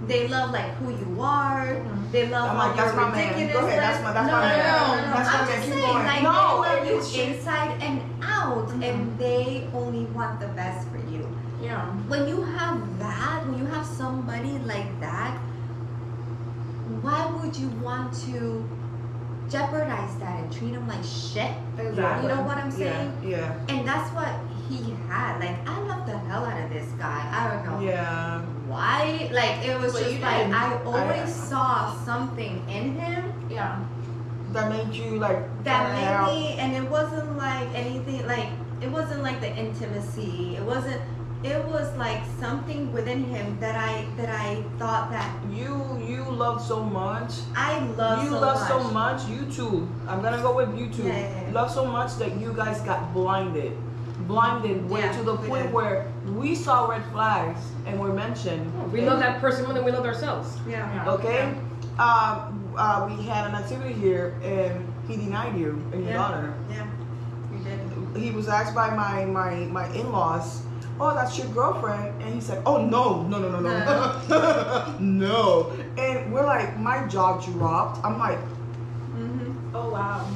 they love like who you are, Mhm. they love I'm all like, your that's my man. ridiculousness. Go ahead, that's my- that's no, my no, man. No, no, no, That's I'm man. just Keep saying, like No, they love you it's inside and out, Mm-hmm. and they only want the best for you. Yeah. When you have that, when you have somebody like that, why would you want to jeopardize that and treat him like shit. Exactly. You know what I'm saying? yeah, yeah. And that's what he had. Like I love the hell out of this guy. I don't know yeah. why. Like it was Well, just like. I always I- saw something in him Yeah. That made you like that made out. me and it wasn't like anything like it wasn't like the intimacy. It wasn't it was like something within him that I that I thought that You you love so much. I love you so love much. so much. You too. I'm gonna go with you too. Yeah, yeah, yeah. Love so much that you guys got blinded, blinded way Yeah, to the point did. where we saw red flags and were mentioned. We love that person more than we love ourselves. Yeah. Yeah. Okay. Um, uh, we had an activity here and he denied you and your Yeah. daughter. Yeah. You did. He was asked by my my my in-laws. Oh, that's your girlfriend, and he said, "Oh no, no, no, no, no, <laughs> no." And we're like, my jaw dropped. I'm like, Mm-hmm. Oh wow.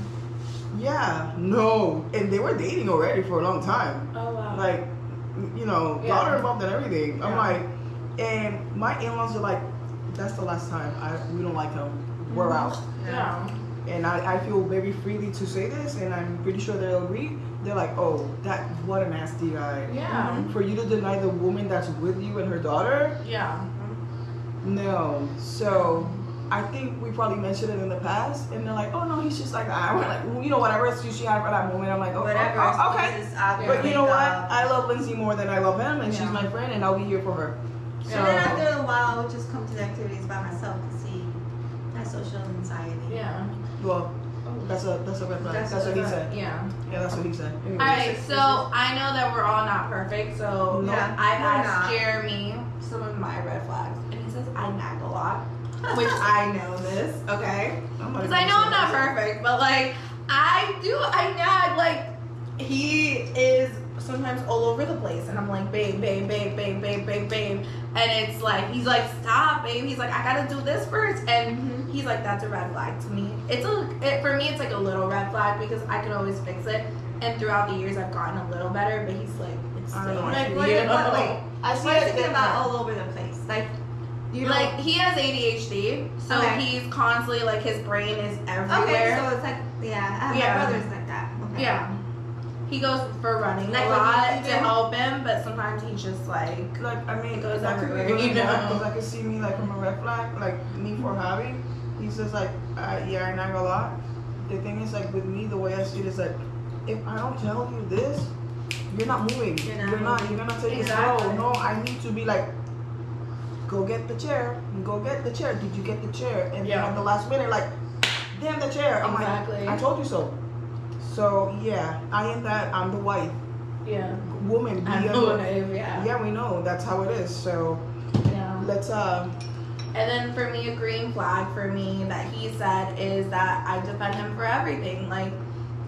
Yeah, no. And they were dating already for a long time. Oh wow. Like, you know, Yeah. daughter involved and everything. I'm like, and my in-laws are like, that's the last time. I we don't like him. We're out. yeah. And I, I feel very freely to say this, and I'm pretty sure they'll agree. They're like, oh, that what a nasty guy. Yeah. Mm-hmm. For you to deny the woman that's with you and her daughter, Yeah. no. So I think we probably mentioned it in the past, and they're like, oh no, he's just like that. We're like, you know, whatever excuse she had for that moment, I'm like, oh, Whatever. oh, oh, okay. But you make know what? I love Lindsay more than I love him, and she's my friend, and I'll be here for her. So And then after a while, I would just come to the activities by myself to see that social anxiety. Yeah. Well, that's a that's a red flag. That's, That's what he a- said. Yeah. Yeah, that's what he said. Anyways. Alright, so I know that we're all not perfect, so No. Yeah, I've we're asked not. Jeremy some of my red flags, and he says I nag a lot, which <laughs> I know this, okay? I'm Because I know I'm not perfect, but like I do, I nag. Like he is sometimes all over the place, and I'm like, babe, babe, babe, babe, babe, babe, babe, and it's like he's like, stop, babe. He's like, I gotta do this first, and mm-hmm. He's like, that's a red flag to me. It's a it, for me, it's like a little red flag because I can always fix it, and throughout the years, I've gotten a little better. But he's like, it's I still don't know. Like, you what, know? what, wait, I see what are you thinking about all over the place? Like, you know. like he has ADHD, so Okay. he's constantly like his brain is everywhere. okay, so it's like, yeah, I have Yeah. my brother's like that. Okay. Yeah. He goes for running Like a lot you to do? help him, but sometimes he's just like, Like I mean, goes that could be everywhere, good you know? because I could see me like from a red flag, like me for having. He says like, uh, yeah, I nag a lot. The thing is like with me, the way I see it is like, if I don't tell you this, you're not moving. You're not You're not. You're gonna take Exactly. it slow. No, I need to be like, go get the chair. Go get the chair. Did you get the chair? And Yeah. then at the last minute, like, damn the chair. I'm Exactly. like, I told you so. So yeah, I am that. I'm the wife, yeah, woman. I be a- know what I yeah. yeah, we know that's how it is. So yeah. let's uh And then for me, a green flag for me that he said is that I defend him for everything. Like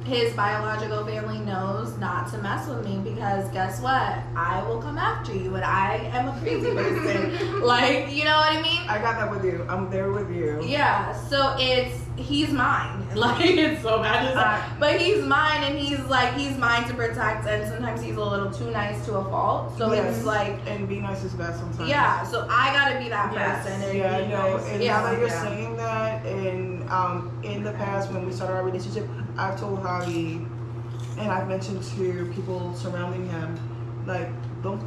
his biological family knows not to mess with me because guess what? I will come after you, and I am a crazy <laughs> person. like you know what I mean? I got that with you. I'm there with you. Yeah, so it's he's mine. <laughs> Like it's so bad. I- uh, But he's mine and he's like he's mine to protect and sometimes he's a little too nice to a fault. So Yes. it's like and be nice is best sometimes. yeah, so I gotta be that Yes. person and Yeah, be know. nice. And yeah. now that you're Yeah. saying that, and um, in the past when we started our relationship, I've told Javi, and I've mentioned to people surrounding him, like, don't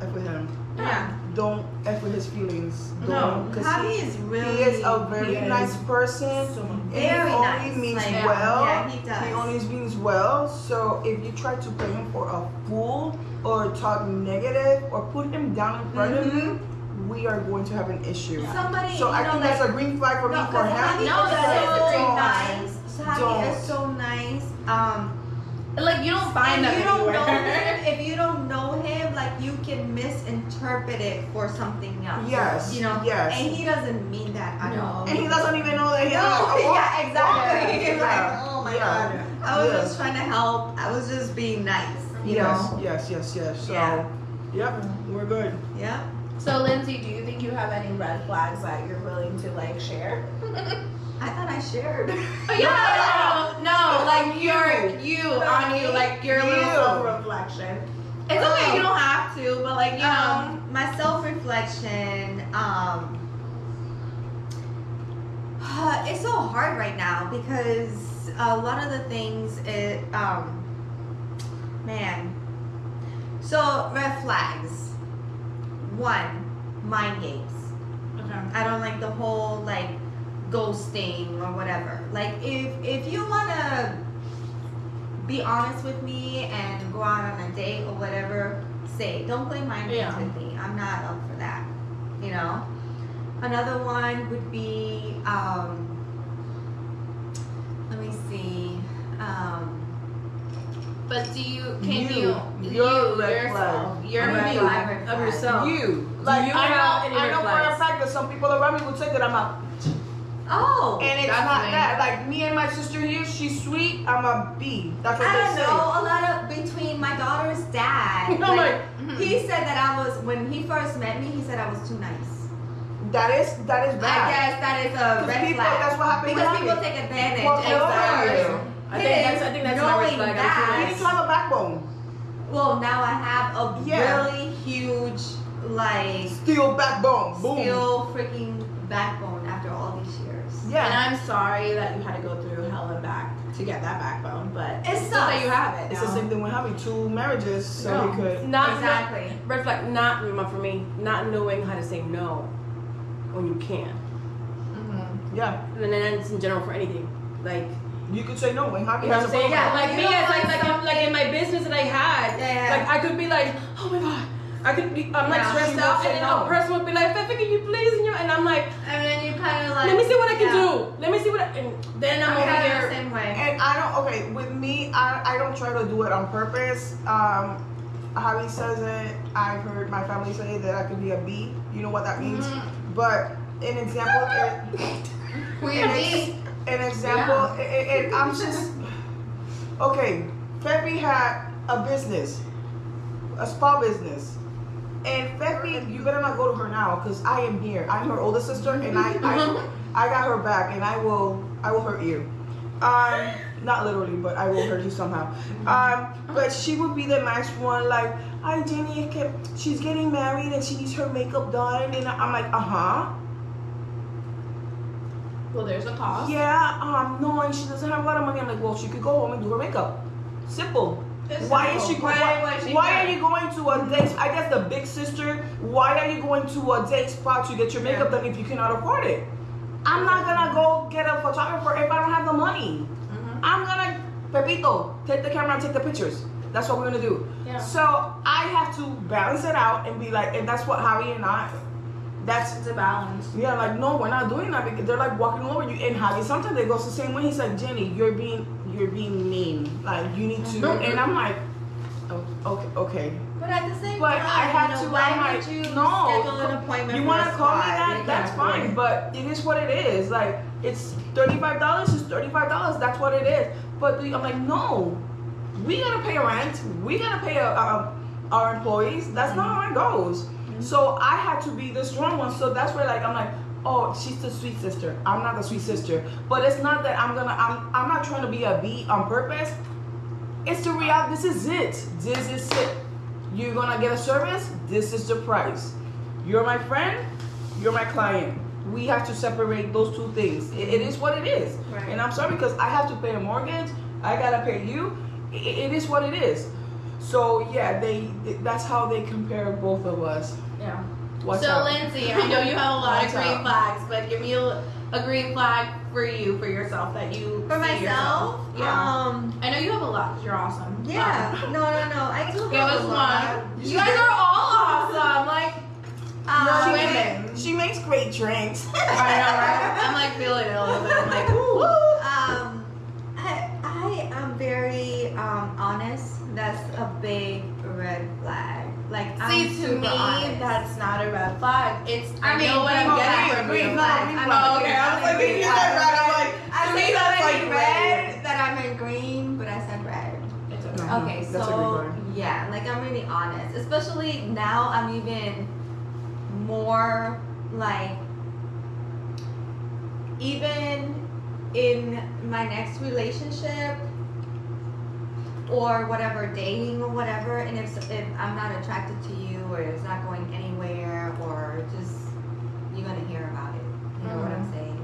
f with him. Yeah. Don't f with his feelings. No. Don't, because Javi he, is really. he is a very is. nice person. So- and Very he only nice. means like, well. Yeah, he does. He only means well. So if you try to play him for a fool or talk negative or put him down in front of you, we are going to have an issue. Somebody, So I know, think like, that's a green flag for no, me for Javi him. No, is that is so nice. Javi Don't. is so nice. Um, like you don't find and them you don't know him. <laughs> If you don't know him, like you can misinterpret it for something else. Yes. You know. Yes. And he doesn't mean that at No. all. And he doesn't even know that he No, has a <laughs> yeah, exactly. Yeah. Like, oh my Yeah. god. I was Yeah. just trying to help. I was just being nice. You Yes, know. yes, yes, yes. So, Yeah. yep, we're good. Yeah. So Lindsay, do you think you have any red flags that you're willing to like share? <laughs> I thought I shared. Oh, yeah, no, no, like your you on you, like your little self reflection. It's okay, you don't have to, but like you know, Um, my self reflection. Um, Uh, <sighs> it's so hard right now because a lot of the things it um man. So red flags. One, mind games. Okay. I don't like the whole like ghosting or whatever. Like if if you wanna be honest with me and go out on a date or whatever, say. Don't play mind games Yeah. with me. I'm not up for that. You know? Another one would be um let me see. Um But do you can You. you You're you red yourself your Red me flag. of yourself. You. Like you I know, I know for a fact that some people around me would say that I'm a Oh and it's not me. that. Like me and my sister here, she's sweet. I'm a B. That's what I they don't say. know, a lot of between my daughter's dad. <laughs> I'm like, like, he hmm. said that I was when he first met me, he said I was too nice. that is that is bad. I guess that is a 'Cause red people, flag. that's what happened because people take advantage. Well, exactly. Yeah. I think that's I think that's my red Knowing flag. I'm that- You nice. need to have a backbone. Well, now I have a Yeah. really huge, like, Steel backbone. Boom. steel freaking backbone after all these years. Yeah. And I'm sorry that you had to go through hell and back to get that backbone, but it's good that you have it. It's now. the same thing with having two marriages, so No. we could. Not exactly. Not, red flag. Not not for me. Not knowing how to say no when you can. Mhm. Yeah. And then that's in general for anything. Like You could say no. And happy you know what I'm saying? Yeah, like you me don't like want like, in, like in my business that I had. Yeah, yeah. Like I could be like, oh my god. I could be I'm like Yeah. stressed out and then no. a person would be like, Fefe, can you please and you and I'm like, And then you kind of like. let me see what I can yeah. do. Let me see what I and then I'm I'm over kinda the here. same way. And I don't. Okay, with me, I I don't try to do it on purpose. Um, Javi says it. I've heard my family say that I could be a B. You know what that means. Mhm. But an example. It, Queen bee. An example, and, and I'm just okay. Fefi had a business, a spa business, and Fefi, you better not go to her now because I am here. I'm her older sister, and I, I, <laughs> I got her back, and I will, I will hurt you. Um, not literally, but I will hurt you somehow. Um, but she would be the nice one, like, hi Jenny, she's getting married and she needs her makeup done, and I'm like, uh huh. Well, there's a cost. Yeah, um, no, and she doesn't have a lot of money. I'm like, well, she could go home and do her makeup. Simple. It's Why is she? Why- Why, why she why are you going to a day? I guess the big sister. Why are you going to a date spot to get your makeup done if you cannot afford it? I'm not gonna go get a photographer if I don't have the money. Mhm. I'm gonna, Pepito, take the camera and take the pictures. That's what we're gonna do. Yeah. So I have to balance it out and be like, and that's what Javi and I. That's the balance. yeah, like no, we're not doing that because they're like walking over you. And Javi sometimes it goes the same way. He's like, Jenny, you're being you're being mean. Like you need to. Mhm. And I'm like, oh, okay, okay. But at the same But time, I had you know, to. Why I'm would like, you no. schedule an appointment? You for want a to call me that? That's fine. it. But it is what it is. Like it's thirty five dollars. It's thirty five dollars. That's what it is. But the- I'm like, no. We gotta pay rent. We gotta pay uh, uh, our employees. That's not how it goes. So I had to be the strong one. So that's where like I'm like, oh, she's the sweet sister. I'm not the sweet sister. But it's not that I'm gonna. I'm. I'm not trying to be a B on purpose. It's the reality. This is it. This is it. You're gonna get a service. This is the price. You're my friend. You're my client. We have to separate those two things. It- it is what it is. Right. And I'm sorry because I have to pay a mortgage. I gotta pay you. I- it is what it is. So yeah, they. That's how they compare both of us. Yeah. Watch so out. Lindsay, <laughs> I know you have a lot of green out. flags, but give me a, a green flag for you, for yourself that you For see myself, yourself. Yeah. um, I know you have a lot because you're awesome. yeah, no, no, no, I do Give <laughs> have us a lot. one. You You guys are all awesome. Like Um, she, women. makes, she makes great drinks. <laughs> I know, right? I'm like feeling it a little bit. I'm like, ooh. Um, I, I am very um, honest. That's a big red flag. Like I'm See, to super me, honest. that's not a red flag. It's I, I mean, know what green I'm flag, getting from green you. flag. green I flag. mean, Oh, okay. I was like, green you flag. said red. I'm like, I to me, said that's that like in red, that I'm in green, but I said red. It's okay. Okay, That's a so green flag. yeah, like I'm really honest. Especially now, I'm even more like, even in my next relationship or whatever, dating or whatever, and if if I'm not attracted to you or it's not going anywhere or just you're gonna hear about it. You know what I'm saying?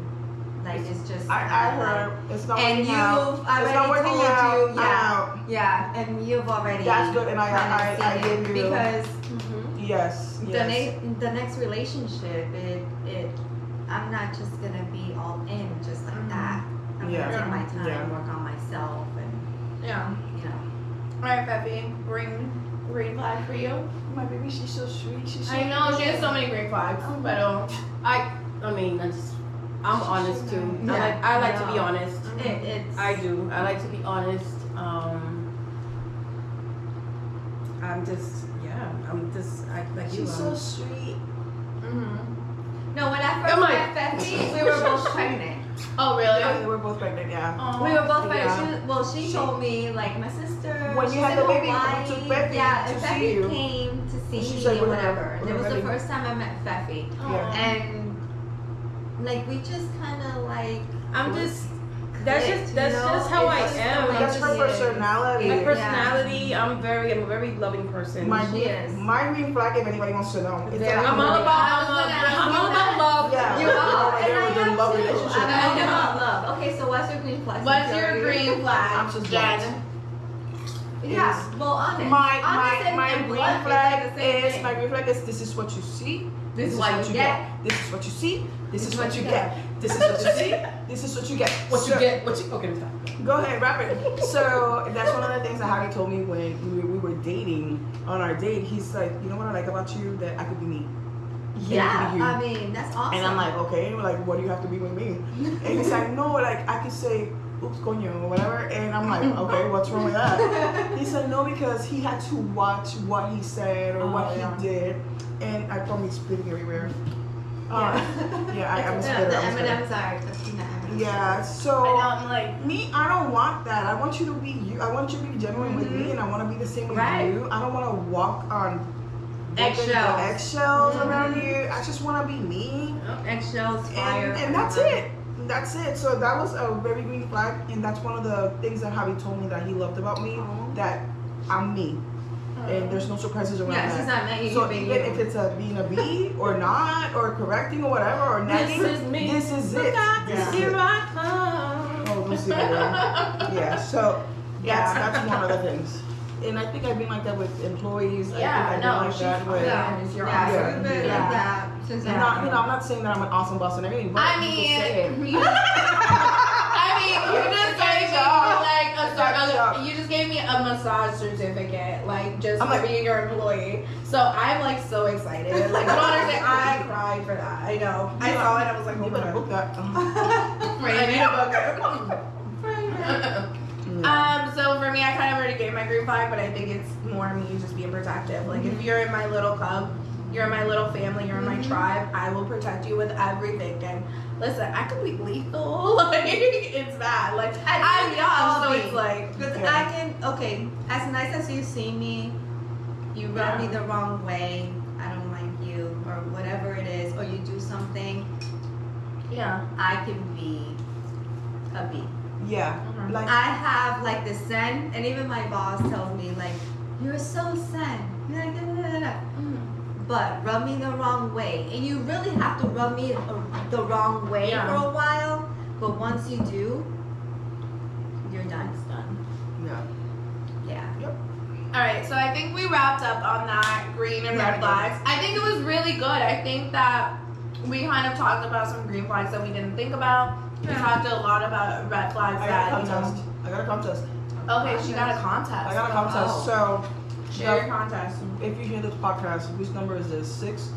Like it's just. I, I kinda like- heard it's not and working you've out. It's not working told out. you, yeah, out. yeah, and you've already. That's good, and I- kinda I- I seen it give you- because Mhm. Yes. the yes. next the next relationship, it it, I'm not just gonna be all in just like Mhm. that. I'm Yeah. gonna take my time, Yeah. work on myself, and Yeah. you know. All right, Peppy, green green flag for you. My baby, she's so sweet. She's so I know she has so many green flags, but uh, I, I mean, I just, I'm honest too. I Yeah. like, I like to be honest. It, it's I do. I like to be honest. Um, I'm just, yeah, I'm just, I like you. She's so I'm- sweet. mhm. no. When I first met Feffy, we were both pregnant. Oh really? Yeah, they were both pregnant. Yeah. Oh. We were both pregnant. Yeah. She, well, she, She- told me like my sister. When you had the baby, Hawaii. to Feffy yeah, to and see Feffy you. came to see me said or whatever. with it her was the first time I met Feffy, Oh. and like we just kind of like I'm just, that's just, that's know? just how I It's just am. like- That's her personality. My Yeah. personality, I'm very, I'm a very loving person. My She is. my green flag, if anybody wants to know, it's Very- that I'm all about, I was I'm, gonna I'm all about love. Yeah. You are, my and God, I am love too. relationship. I know about love. Okay, so what's your green flag? What's your green flag, I'm just Jen? Yeah, well, honest. My honest my my green is flag like is thing. my green flag is this is what you see. This is what you get. This is what you see. This is what you get. This is what you see. <laughs> This is what you get. What you get, what you, okay, stop. Go ahead, wrap it. So that's one of the things that Harry told me when we we were dating on our date. He's like, you know what I like about you? That I could be me. Yeah. I mean that's awesome. And I'm like, okay, like, what do you have to be with me? And he's like, no, like, I could say, oops, coño, or whatever. And I'm like, okay, what's wrong with that? <laughs> He said, no, because he had to watch what he said or Oh, what yeah. he did. And I probably spitting everywhere. Uh, yeah, <laughs> yeah, I, I'm a the, spitter. I'm a spitter. M&M's are Christina M&M's. Yeah, so I'm like me, I don't want that. I want you to be you. I want you to be genuine with me, Mhm. and I want to be the same with Right. you. I don't want to walk on Eggshells. eggshells around you. I just want to be me. Eggshells, fire. and, and that's it. That's it. So that was a very green flag, and that's one of the things that Javi told me that he loved about me. Aw. That I'm me, oh. and there's no surprises around Yeah, that. not so even you. if it's a being a bee <laughs> or not, or correcting or whatever, or This is me. this is Look it. out, is here. I come. Oh, it. <laughs> Yeah. So Yeah. that's that's one of the things. And I think I've been like that with employees. I Yeah, think I've no, been like she's that with. yeah. is you're yeah, you've been Yeah. like that since I'm not, you know, I'm not saying that I'm an awesome boss and everything, but I I'm just saying. mean, you, <laughs> I mean, you <laughs> just gave me like a, a you just gave me a massage certificate, like just I'm for like- being your employee. So I'm like so excited. Like you don't understand, <laughs> I cried for that. I know. I saw it. I was like, You oh better my book that. I need a book. Um, so for me, I kind of already gave my green flag, but I think it's more me just being protective. Like if you're in my little club, you're in my little family, you're in my Mhm. tribe, I will protect you with everything. And listen, I could be lethal. <laughs> Like it's bad. Like I I'm think young, so it's like Because Yeah. I can, okay, as nice as you see me, you rub me the wrong way, I don't like you, or whatever it is, or you do something, yeah. I can be a bee. Yeah. Mhm. Like I have like the zen, and even my boss tells me, like, you're so zen. You're like, da, da, da, da, da. But rub me the wrong way. And you really have to rub me the wrong way Yeah. for a while. But once you do, you're done. It's done. yeah. Yeah. Yep. All right, so I think we wrapped up on that green and Yeah, red flags. I think it was really good. I think that we kind of talked about some green flags that we didn't think about. We talked a lot about red flags I got a that you know. contest. I got a contest. Okay, she got a contest. I got a contest. Oh. So Share your contest. if you hear this podcast, which number is this? Six?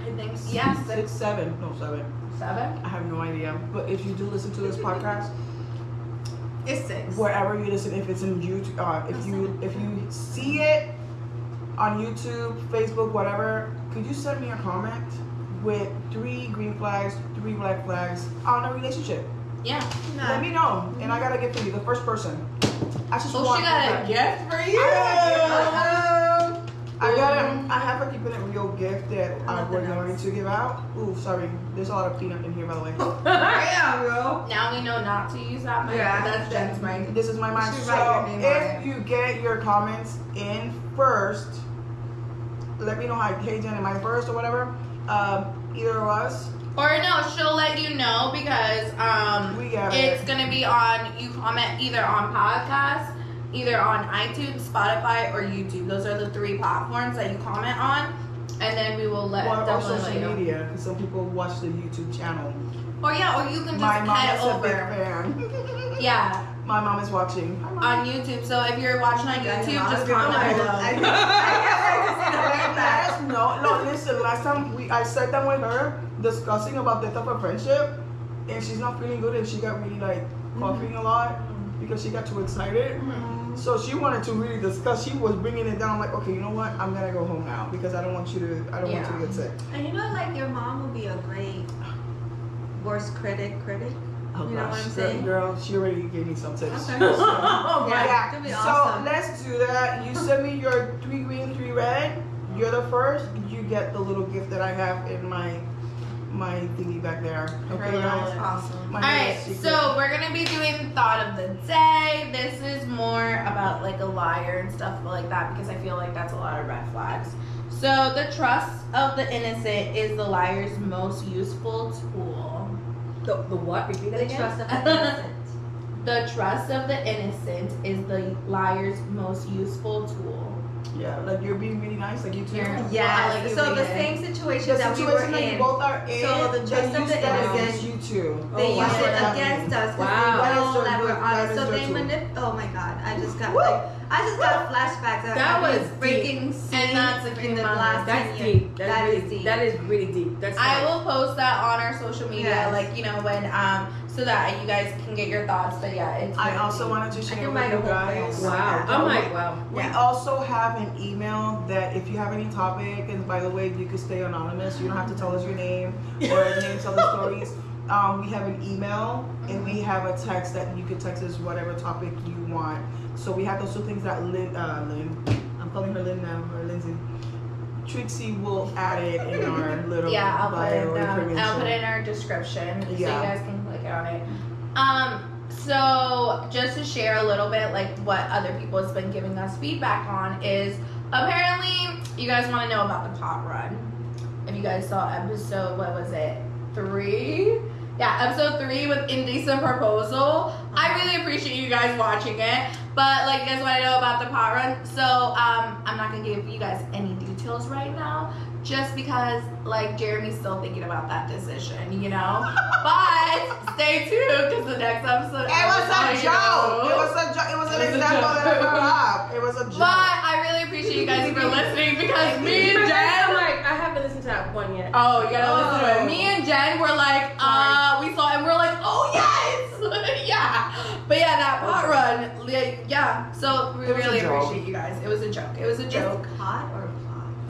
I think yes, Six, seven. No, seven. seven. I have no idea. But if you do listen to this podcast, It's six. wherever you listen, if it's in YouTube, uh, if you if you see it on YouTube, Facebook, whatever, could you send me a comment with three green flags, three black flags on a relationship? Yeah. Let me know, and I got a gift for you. The first person. I just Oh, want she got a gift for you. Um, I got a, I have a keeping it real gift that uh, Nothing we're going to give out. Ooh, sorry. There's a lot of peanut in here, by the way. <laughs> <laughs> yeah, bro. Now we know not to use that mic. Yeah. That's Jen's mic. This is my mind. So your name on if you get your comments in first, let me know how hey Jen, am I first or whatever? Um, either of us, Or no, she'll let you know because um, it's it. gonna be on. You comment either on podcast, either on iTunes, Spotify, or YouTube. Those are the three platforms that you comment on, and then we will let Or, or social media, because some people watch the YouTube channel. Or yeah, or you can just My mom head is a big over. fan. <laughs> Yeah, My mom is watching. Mom. on YouTube. So if you're watching on Yeah, YouTube, Mom, just you're comment right. below. I can't wait to see the Let feedback. us. <laughs> No, listen. Last time we, I sat down with her discussing about the type of friendship, and she's not feeling good, and she got really like coughing mm-hmm. a lot mm-hmm. because she got too excited. Mm-hmm. So she wanted to really discuss. She was bringing it down. I'm like, okay, you know what? I'm gonna go home now because I don't want you to. I don't want you to get sick. And you know, like your mom will be a great worst critic. Critic. Oh You know what I'm saying? girl, she already gave me some tips. Okay. So, <laughs> Oh my Yeah. yeah. it'll be So awesome. let's do that. You send me your three green, three red. You're the first. You get the little gift that I have in my my thingy back there. Okay, Her guys. Awesome. My All right, secret. so we're gonna be doing thought of the day. This is more about like a liar and stuff like that because I feel like that's a lot of red flags. So the trust of the innocent is the liar's most useful tool. The, the what? Repeat that The again. trust of the innocent. <laughs> The trust of the innocent is the liar's most useful tool. yeah, like you're being really nice, like you two. You're- Yeah, like so the same situation situation that we were that you in. both are in. So the they trust of the innocent- against you two. They Oh, use it against us because Wow. they That is know that we're honest. So they tool. manip. Oh my god! I just got Woo! like I just got flashbacks of That was breaking scenes And that's a in the humongous- last That's deep. That's That really is deep. That is really deep. That's I like- will post that on our social media, Yes. like you know when um, so that you guys can get your thoughts. But yeah, it's. I also deep. wanted to I share can with you whole guys. thing. Wow. I'm like, wow. We Yeah. also have an email that if you have any topic, and by the way, you can stay anonymous. You don't have to tell us your name or <laughs> the names of the stories. Um, we have an email and we have a text that you can text us whatever topic you want. So we have those two things that Lynn, uh, Lynn, I'm calling her Lynn now, or Lindsay. Trixie will add it in our <laughs> little Yeah, I'll put it. Um, information. I'll put it in our description so you guys can click on it. Um, so just to share a little bit, like what other people has been giving us feedback on is apparently you guys want to know about the pot run. If you guys saw episode, what was it, three? Yeah, episode three with indecent proposal. I really appreciate you guys watching it. But like you guys want to know about the pot run, so um, I'm not gonna give you guys any details right now, just because like Jeremy's still thinking about that decision, you know. <laughs> but stay tuned because the next episode. It was I a will joke. It was a joke. It was an It was a example joke. that I brought up. It was a joke. But I really appreciate you guys for listening because me and Jen. like, I haven't listened to that one yet. Oh, you gotta listen to Oh. it. Me and Jen were like, uh, we saw <laughs> But yeah, that pot run, like, yeah. So we It was a really appreciate you guys. It was a joke. It was a joke. Is pot or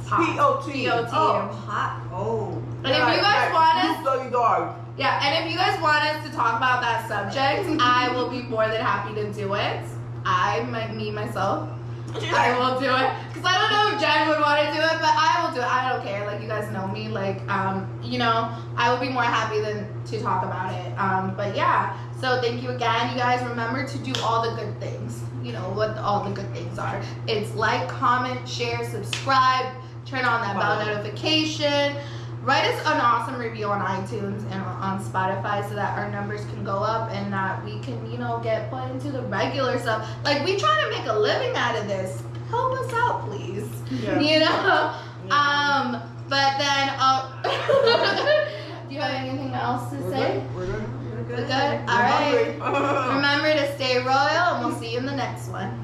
pot? P O T. P-O-T. Oh, pot. Oh. And if you guys want us, you dog. yeah, and if you guys want us to talk about that subject, <laughs> I will be more than happy to do it. I, my, me, myself, <laughs> I will do it. Cause I don't know if Jen would want to do it, but I will do it. I don't care. Like you guys know me. Like um, you know, I will be more happy than to talk about it. Um, but yeah. So thank you again, you guys. Remember to do all the good things. You know what all the good things are. It's like, comment, share, subscribe, turn on that bell notification write us an awesome review on iTunes and on Spotify so that our numbers can go up and that we can, you know, get put into the regular stuff. Like we try to make a living out of this. Help us out, please. Yeah. You know. Yeah. Um. But then, uh, <laughs> do you have anything else to We're say? Good. We're good. We're good. We're good? All right. <laughs> Remember to stay royal, and we'll see you in the next one.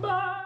Bye.